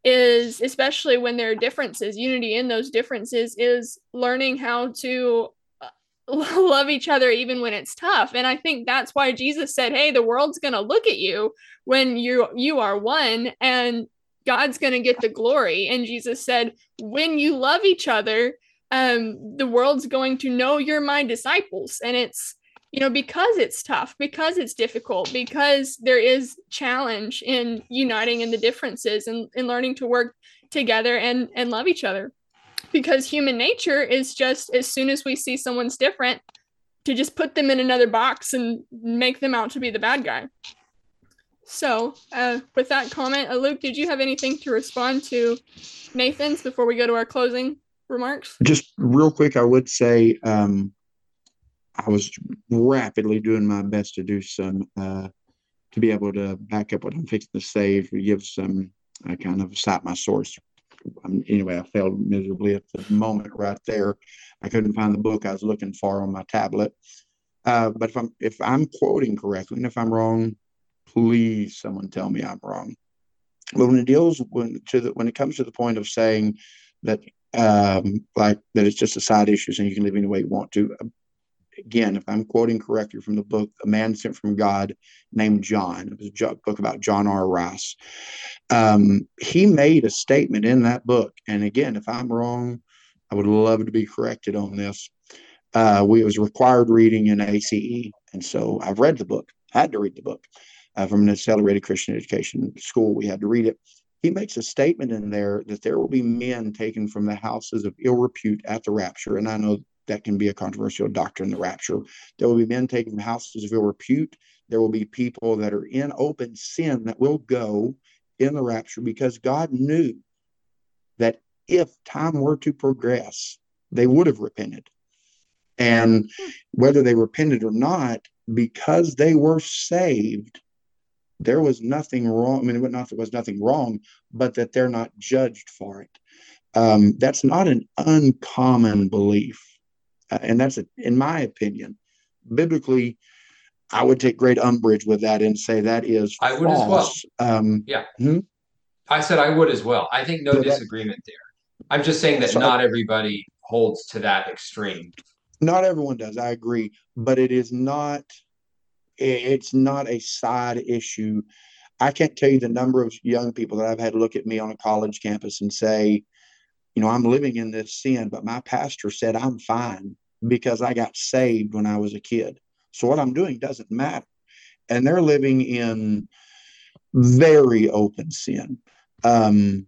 is especially when there are differences unity in those differences is learning how to uh, love each other even when it's tough and i think that's why jesus said hey the world's going to look at you when you you are one and god's going to get the glory and jesus said when you love each other um, the world's going to know you're my disciples. And it's, you know, because it's tough, because it's difficult, because there is challenge in uniting in the differences and, and learning to work together and, and love each other. Because human nature is just as soon as we see someone's different, to just put them in another box and make them out to be the bad guy. So, uh, with that comment, uh, Luke, did you have anything to respond to Nathan's before we go to our closing? remarks? Just real quick, I would say um, I was rapidly doing my best to do some uh, to be able to back up what I'm fixing to say, to give some I kind of cite my source. Um, anyway, I failed miserably at the moment right there. I couldn't find the book I was looking for on my tablet. Uh, but if I'm if I'm quoting correctly, and if I'm wrong, please someone tell me I'm wrong. But when it deals when to the when it comes to the point of saying that um, like that it's just a side issues and you can live any way you want to. Again, if I'm quoting correctly from the book, A Man Sent from God named John, it was a book about John R. Rice. Um, he made a statement in that book. And again, if I'm wrong, I would love to be corrected on this. Uh, we, it was required reading in ACE. And so I've read the book, had to read the book uh, from an accelerated Christian education school. We had to read it he makes a statement in there that there will be men taken from the houses of ill repute at the rapture. And I know that can be a controversial doctrine, the rapture. There will be men taken from houses of ill repute. There will be people that are in open sin that will go in the rapture because God knew that if time were to progress, they would have repented. And whether they repented or not, because they were saved, there was nothing wrong. I mean, not there was nothing wrong, but that they're not judged for it. Um, that's not an uncommon belief, and that's a, in my opinion, biblically. I would take great umbrage with that and say that is. I would false. as well. Um, yeah. Hmm? I said I would as well. I think no so disagreement that, there. I'm just saying that so not everybody holds to that extreme. Not everyone does. I agree, but it is not it's not a side issue. I can't tell you the number of young people that I've had look at me on a college campus and say, you know, I'm living in this sin, but my pastor said I'm fine because I got saved when I was a kid. So what I'm doing doesn't matter. And they're living in very open sin. Um,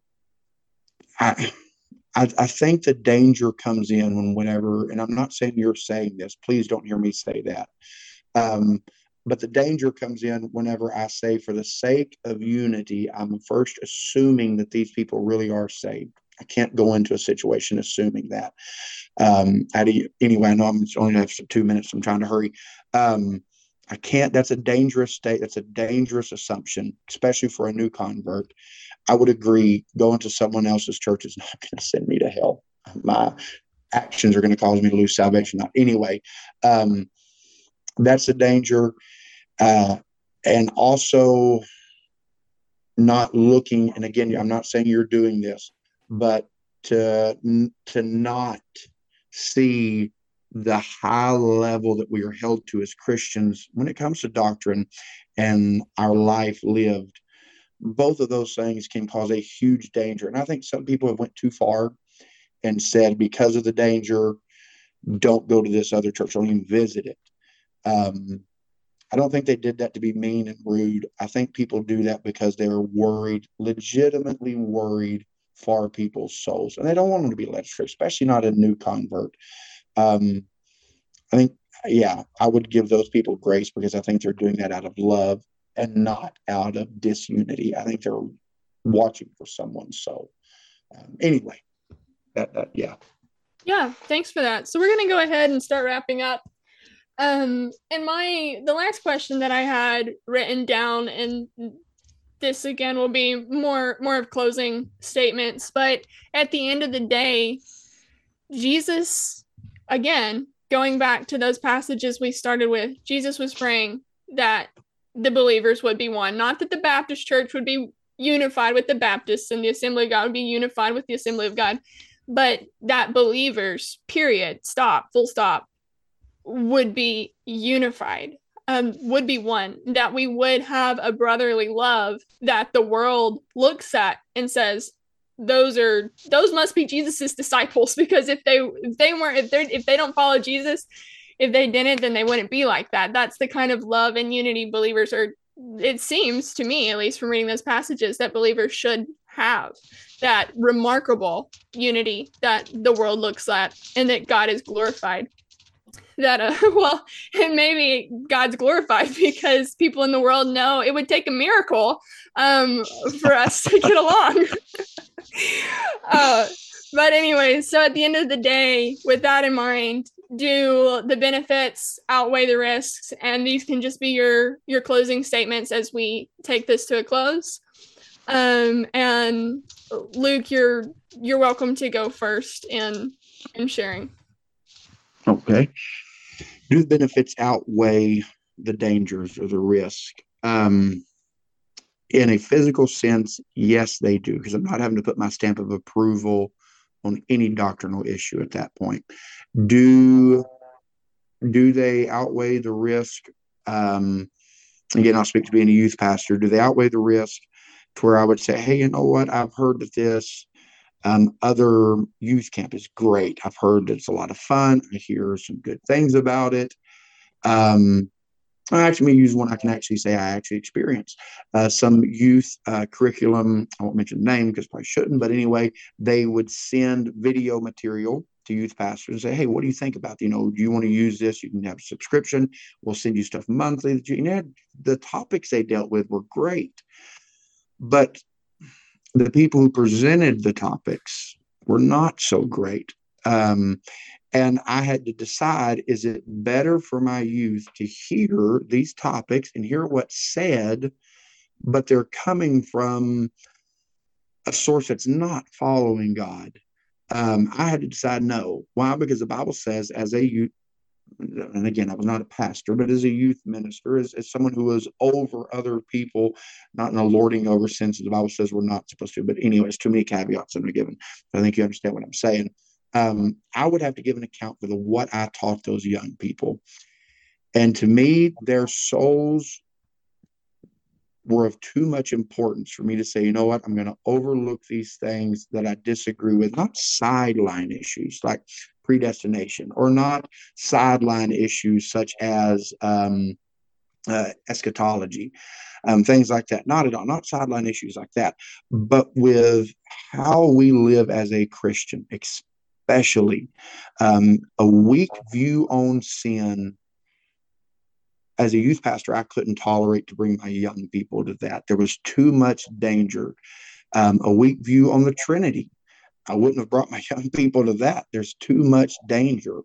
I, I, I think the danger comes in when whenever, and I'm not saying you're saying this, please don't hear me say that. Um, but the danger comes in whenever I say, for the sake of unity, I'm first assuming that these people really are saved. I can't go into a situation assuming that. Um, anyway, I know I'm only have two minutes. I'm trying to hurry. Um, I can't. That's a dangerous state. That's a dangerous assumption, especially for a new convert. I would agree. Going to someone else's church is not going to send me to hell. My actions are going to cause me to lose salvation. Not anyway. Um, that's a danger uh, and also not looking and again i'm not saying you're doing this but to to not see the high level that we are held to as christians when it comes to doctrine and our life lived both of those things can cause a huge danger and i think some people have went too far and said because of the danger don't go to this other church don't even visit it um, I don't think they did that to be mean and rude. I think people do that because they're worried, legitimately worried for people's souls, and they don't want them to be led astray, especially not a new convert. Um, I think, yeah, I would give those people grace because I think they're doing that out of love and not out of disunity. I think they're watching for someone's soul. Um, anyway, that, that yeah. Yeah, thanks for that. So we're going to go ahead and start wrapping up. Um, and my the last question that I had written down, and this again will be more more of closing statements, but at the end of the day, Jesus, again, going back to those passages we started with, Jesus was praying that the believers would be one, not that the Baptist church would be unified with the Baptists and the Assembly of God would be unified with the Assembly of God, but that believers, period, stop, full stop, would be unified um, would be one that we would have a brotherly love that the world looks at and says those are those must be jesus's disciples because if they if they weren't if they if they don't follow jesus if they didn't then they wouldn't be like that. That's the kind of love and unity believers are it seems to me at least from reading those passages that believers should have that remarkable unity that the world looks at and that god is glorified that uh well and maybe god's glorified because people in the world know it would take a miracle um for us to get along. Uh but anyway so at the end of the day with that in mind do the benefits outweigh the risks? And these can just be your your closing statements as we take this to a close. Um and luke you're you're welcome to go first in in sharing. Okay do the benefits outweigh the dangers or the risk? Um, in a physical sense, yes, they do, because I'm not having to put my stamp of approval on any doctrinal issue at that point. Do do they outweigh the risk? Um, again, I'll speak to being a youth pastor. Do they outweigh the risk to where I would say, hey, you know what? I've heard that this um, other youth camp is great. I've heard it's a lot of fun. I hear some good things about it. Um, I actually use one I can actually say I actually experienced. Uh, some youth uh, curriculum, I won't mention the name because I shouldn't, but anyway, they would send video material to youth pastors and say, hey, what do you think about, you know, do you want to use this? You can have a subscription. We'll send you stuff monthly. You know, the topics they dealt with were great. But the people who presented the topics were not so great. Um, and I had to decide is it better for my youth to hear these topics and hear what's said, but they're coming from a source that's not following God? Um, I had to decide no. Why? Because the Bible says, as a youth, and again, I was not a pastor, but as a youth minister, as, as someone who was over other people, not in a lording over sense, the Bible says we're not supposed to. But anyways, too many caveats I'm given. I think you understand what I'm saying. Um, I would have to give an account for the what I taught those young people, and to me, their souls were of too much importance for me to say, you know what, I'm going to overlook these things that I disagree with, not sideline issues like predestination or not sideline issues such as um, uh, eschatology, um, things like that. Not at all, not sideline issues like that, but with how we live as a Christian, especially um, a weak view on sin as a youth pastor, I couldn't tolerate to bring my young people to that. There was too much danger. Um, a weak view on the Trinity. I wouldn't have brought my young people to that. There's too much danger.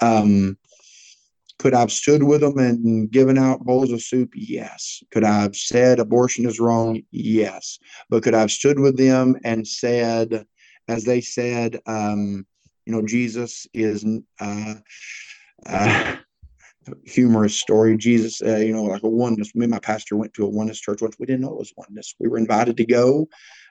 Um, could I have stood with them and given out bowls of soup? Yes. Could I have said abortion is wrong? Yes. But could I have stood with them and said, as they said, um, you know, Jesus is uh, uh, humorous story. Jesus, uh, you know, like a oneness. Me and my pastor went to a oneness church once. We didn't know it was oneness. We were invited to go.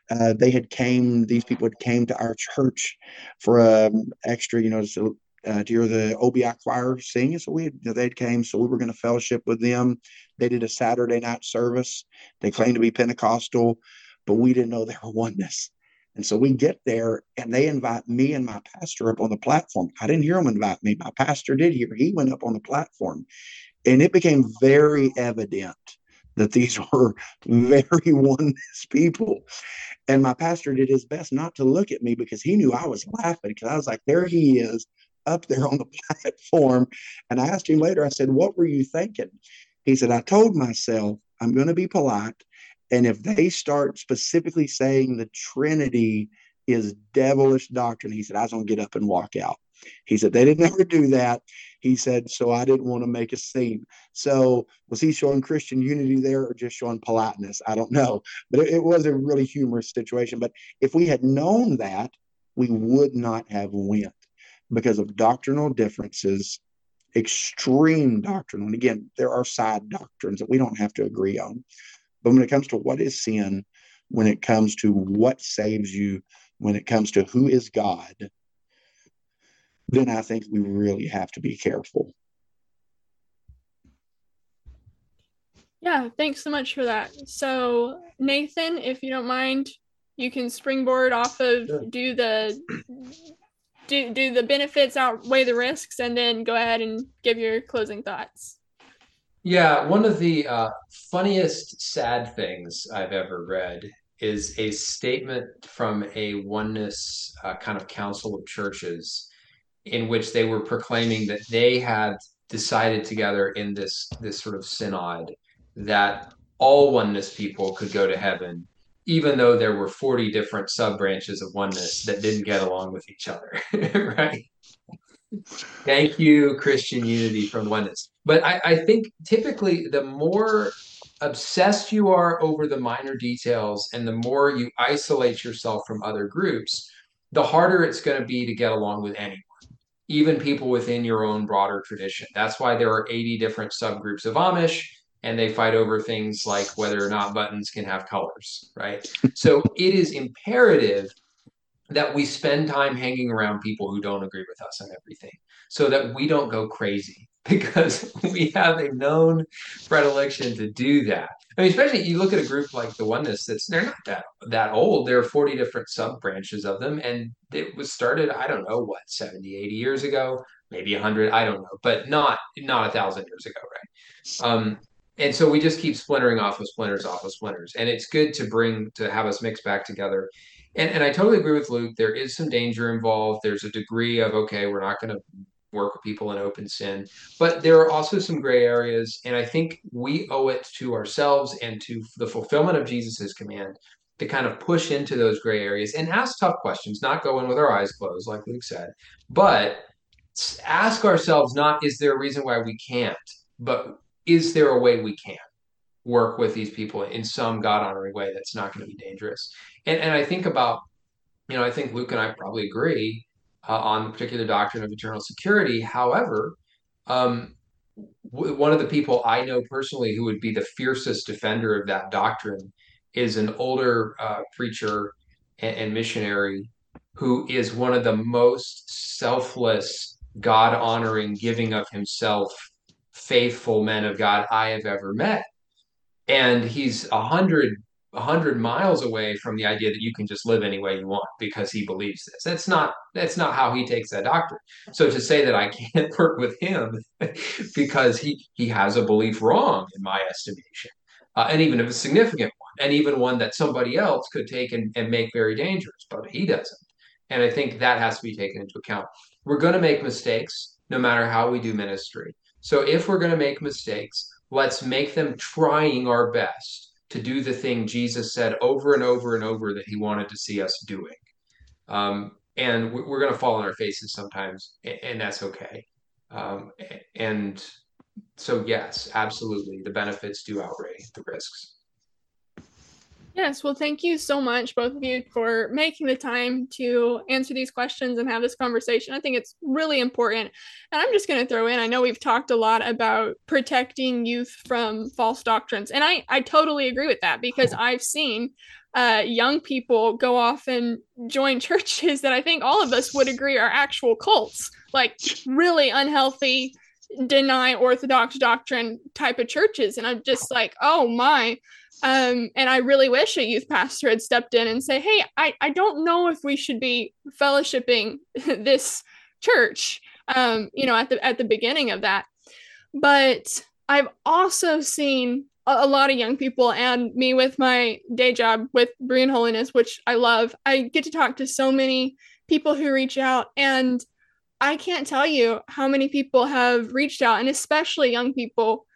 Uh, they had came. These people had came to our church for um, extra, you know, to, uh, to hear the OBI choir sing. So we, had, you know, they'd came. So we were going to fellowship with them. They did a Saturday night service. They claimed to be Pentecostal, but we didn't know they were oneness. And so we get there and they invite me and my pastor up on the platform. I didn't hear them invite me. My pastor did hear. He went up on the platform. And it became very evident that these were very oneness people. And my pastor did his best not to look at me because he knew I was laughing because I was like, there he is up there on the platform. And I asked him later, I said, what were you thinking? He said, I told myself I'm going to be polite and if they start specifically saying the Trinity is devilish doctrine, he said, I was going to get up and walk out. He said, they didn't ever do that. He said, so I didn't want to make a scene. So was he showing Christian unity there or just showing politeness? I don't know. But it, it was a really humorous situation. But if we had known that, we would not have went because of doctrinal differences, extreme doctrine. And again, there are side doctrines that we don't have to agree on. But when it comes to what is sin, when it comes to what saves you, when it comes to who is God, then I think we really have to be careful. Yeah, thanks so much for that. So, Nathan, if you don't mind, you can springboard off of sure. do the do do the benefits outweigh the risks and then go ahead and give your closing thoughts. Yeah, one of the uh, funniest sad things I've ever read is a statement from a oneness uh, kind of council of churches in which they were proclaiming that they had decided together in this this sort of synod that all oneness people could go to heaven even though there were 40 different sub branches of oneness that didn't get along with each other right Thank you, Christian unity from oneness. But I, I think typically the more obsessed you are over the minor details and the more you isolate yourself from other groups, the harder it's going to be to get along with anyone, even people within your own broader tradition. That's why there are 80 different subgroups of Amish and they fight over things like whether or not buttons can have colors, right? so it is imperative that we spend time hanging around people who don't agree with us on everything so that we don't go crazy because we have a known predilection to do that. I mean, especially you look at a group like the Oneness that's they're not that that old. There are 40 different sub branches of them, and it was started, I don't know what, 70, 80 years ago, maybe 100, I don't know, but not not a thousand years ago, right? Um, and so we just keep splintering off of splinters off of splinters. And it's good to bring to have us mix back together. And and I totally agree with Luke. There is some danger involved. There's a degree of okay, we're not going to work with people in open sin. But there are also some gray areas. And I think we owe it to ourselves and to the fulfillment of Jesus's command to kind of push into those gray areas and ask tough questions, not go in with our eyes closed, like Luke said, but ask ourselves not is there a reason why we can't, but is there a way we can work with these people in some God honoring way that's not going to be dangerous? And and I think about, you know, I think Luke and I probably agree uh, on the particular doctrine of eternal security. However, um, w- one of the people I know personally who would be the fiercest defender of that doctrine is an older uh, preacher and, and missionary who is one of the most selfless, God honoring, giving of himself, faithful men of God I have ever met. And he's a hundred 100 miles away from the idea that you can just live any way you want because he believes this. That's not that's not how he takes that doctrine. So to say that I can't work with him because he he has a belief wrong in my estimation, uh, and even if a significant one, and even one that somebody else could take and, and make very dangerous, but he doesn't. And I think that has to be taken into account. We're going to make mistakes no matter how we do ministry. So if we're going to make mistakes, let's make them trying our best to do the thing Jesus said over and over and over that he wanted to see us doing. Um, and we're going to fall on our faces sometimes, and that's okay. Um, and so, yes, absolutely, the benefits do outweigh the risks. Yes, well, thank you so much, both of you, for making the time to answer these questions and have this conversation. I think it's really important. And I'm just going to throw in I know we've talked a lot about protecting youth from false doctrines. And I, I totally agree with that because I've seen uh, young people go off and join churches that I think all of us would agree are actual cults, like really unhealthy, deny orthodox doctrine type of churches. And I'm just like, oh my um, and I really wish a youth pastor had stepped in and say, "Hey, I, I don't know if we should be fellowshipping this church." Um, you know, at the at the beginning of that. But I've also seen a, a lot of young people, and me with my day job with Berean Holiness, which I love. I get to talk to so many people who reach out, and I can't tell you how many people have reached out, and especially young people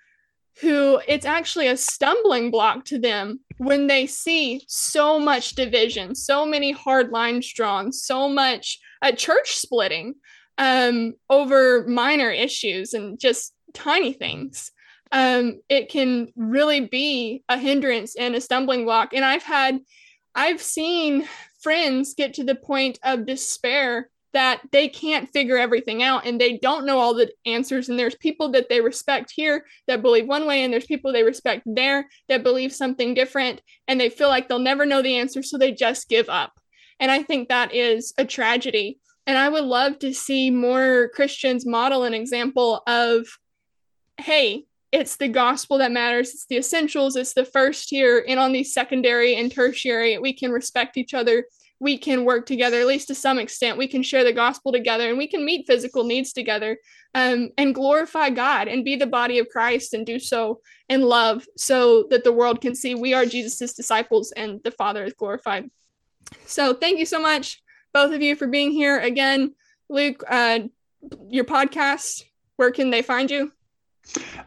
who it's actually a stumbling block to them when they see so much division, so many hard lines drawn, so much uh, church splitting um, over minor issues and just tiny things. Um, it can really be a hindrance and a stumbling block. And I've had, I've seen friends get to the point of despair that they can't figure everything out and they don't know all the answers. And there's people that they respect here that believe one way, and there's people they respect there that believe something different, and they feel like they'll never know the answer, so they just give up. And I think that is a tragedy. And I would love to see more Christians model an example of, hey, it's the gospel that matters. It's the essentials. It's the first here. And on the secondary and tertiary, we can respect each other we can work together, at least to some extent. We can share the gospel together and we can meet physical needs together um, and glorify God and be the body of Christ and do so in love so that the world can see we are Jesus's disciples and the Father is glorified. So thank you so much, both of you, for being here. Again, Luke, uh, your podcast, where can they find you?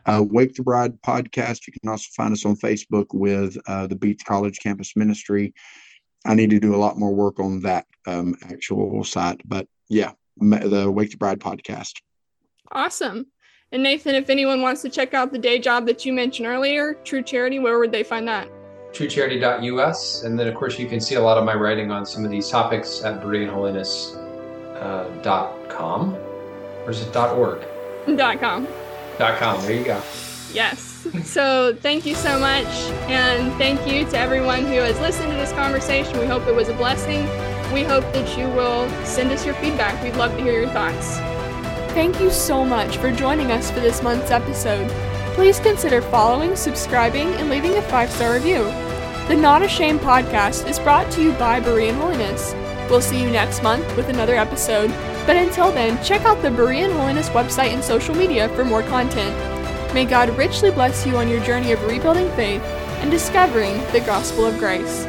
Uh, Wake the Bride podcast. You can also find us on Facebook with uh, the Beets College Campus Ministry. I need to do a lot more work on that um, actual site. But yeah, the Wake the Bride podcast. Awesome. And Nathan, if anyone wants to check out the day job that you mentioned earlier, True Charity, where would they find that? TrueCharity.us. And then, of course, you can see a lot of my writing on some of these topics at BereanHoliness.com. Uh, or is it .org? Dot .com. Dot .com. There you go. Yes. So thank you so much. And thank you to everyone who has listened to this conversation. We hope it was a blessing. We hope that you will send us your feedback. We'd love to hear your thoughts. Thank you so much for joining us for this month's episode. Please consider following, subscribing, and leaving a five star review. The Not Ashamed podcast is brought to you by Berean Holiness. We'll see you next month with another episode, but until then, check out the Berean Holiness website and social media for more content. May God richly bless you on your journey of rebuilding faith and discovering the gospel of grace.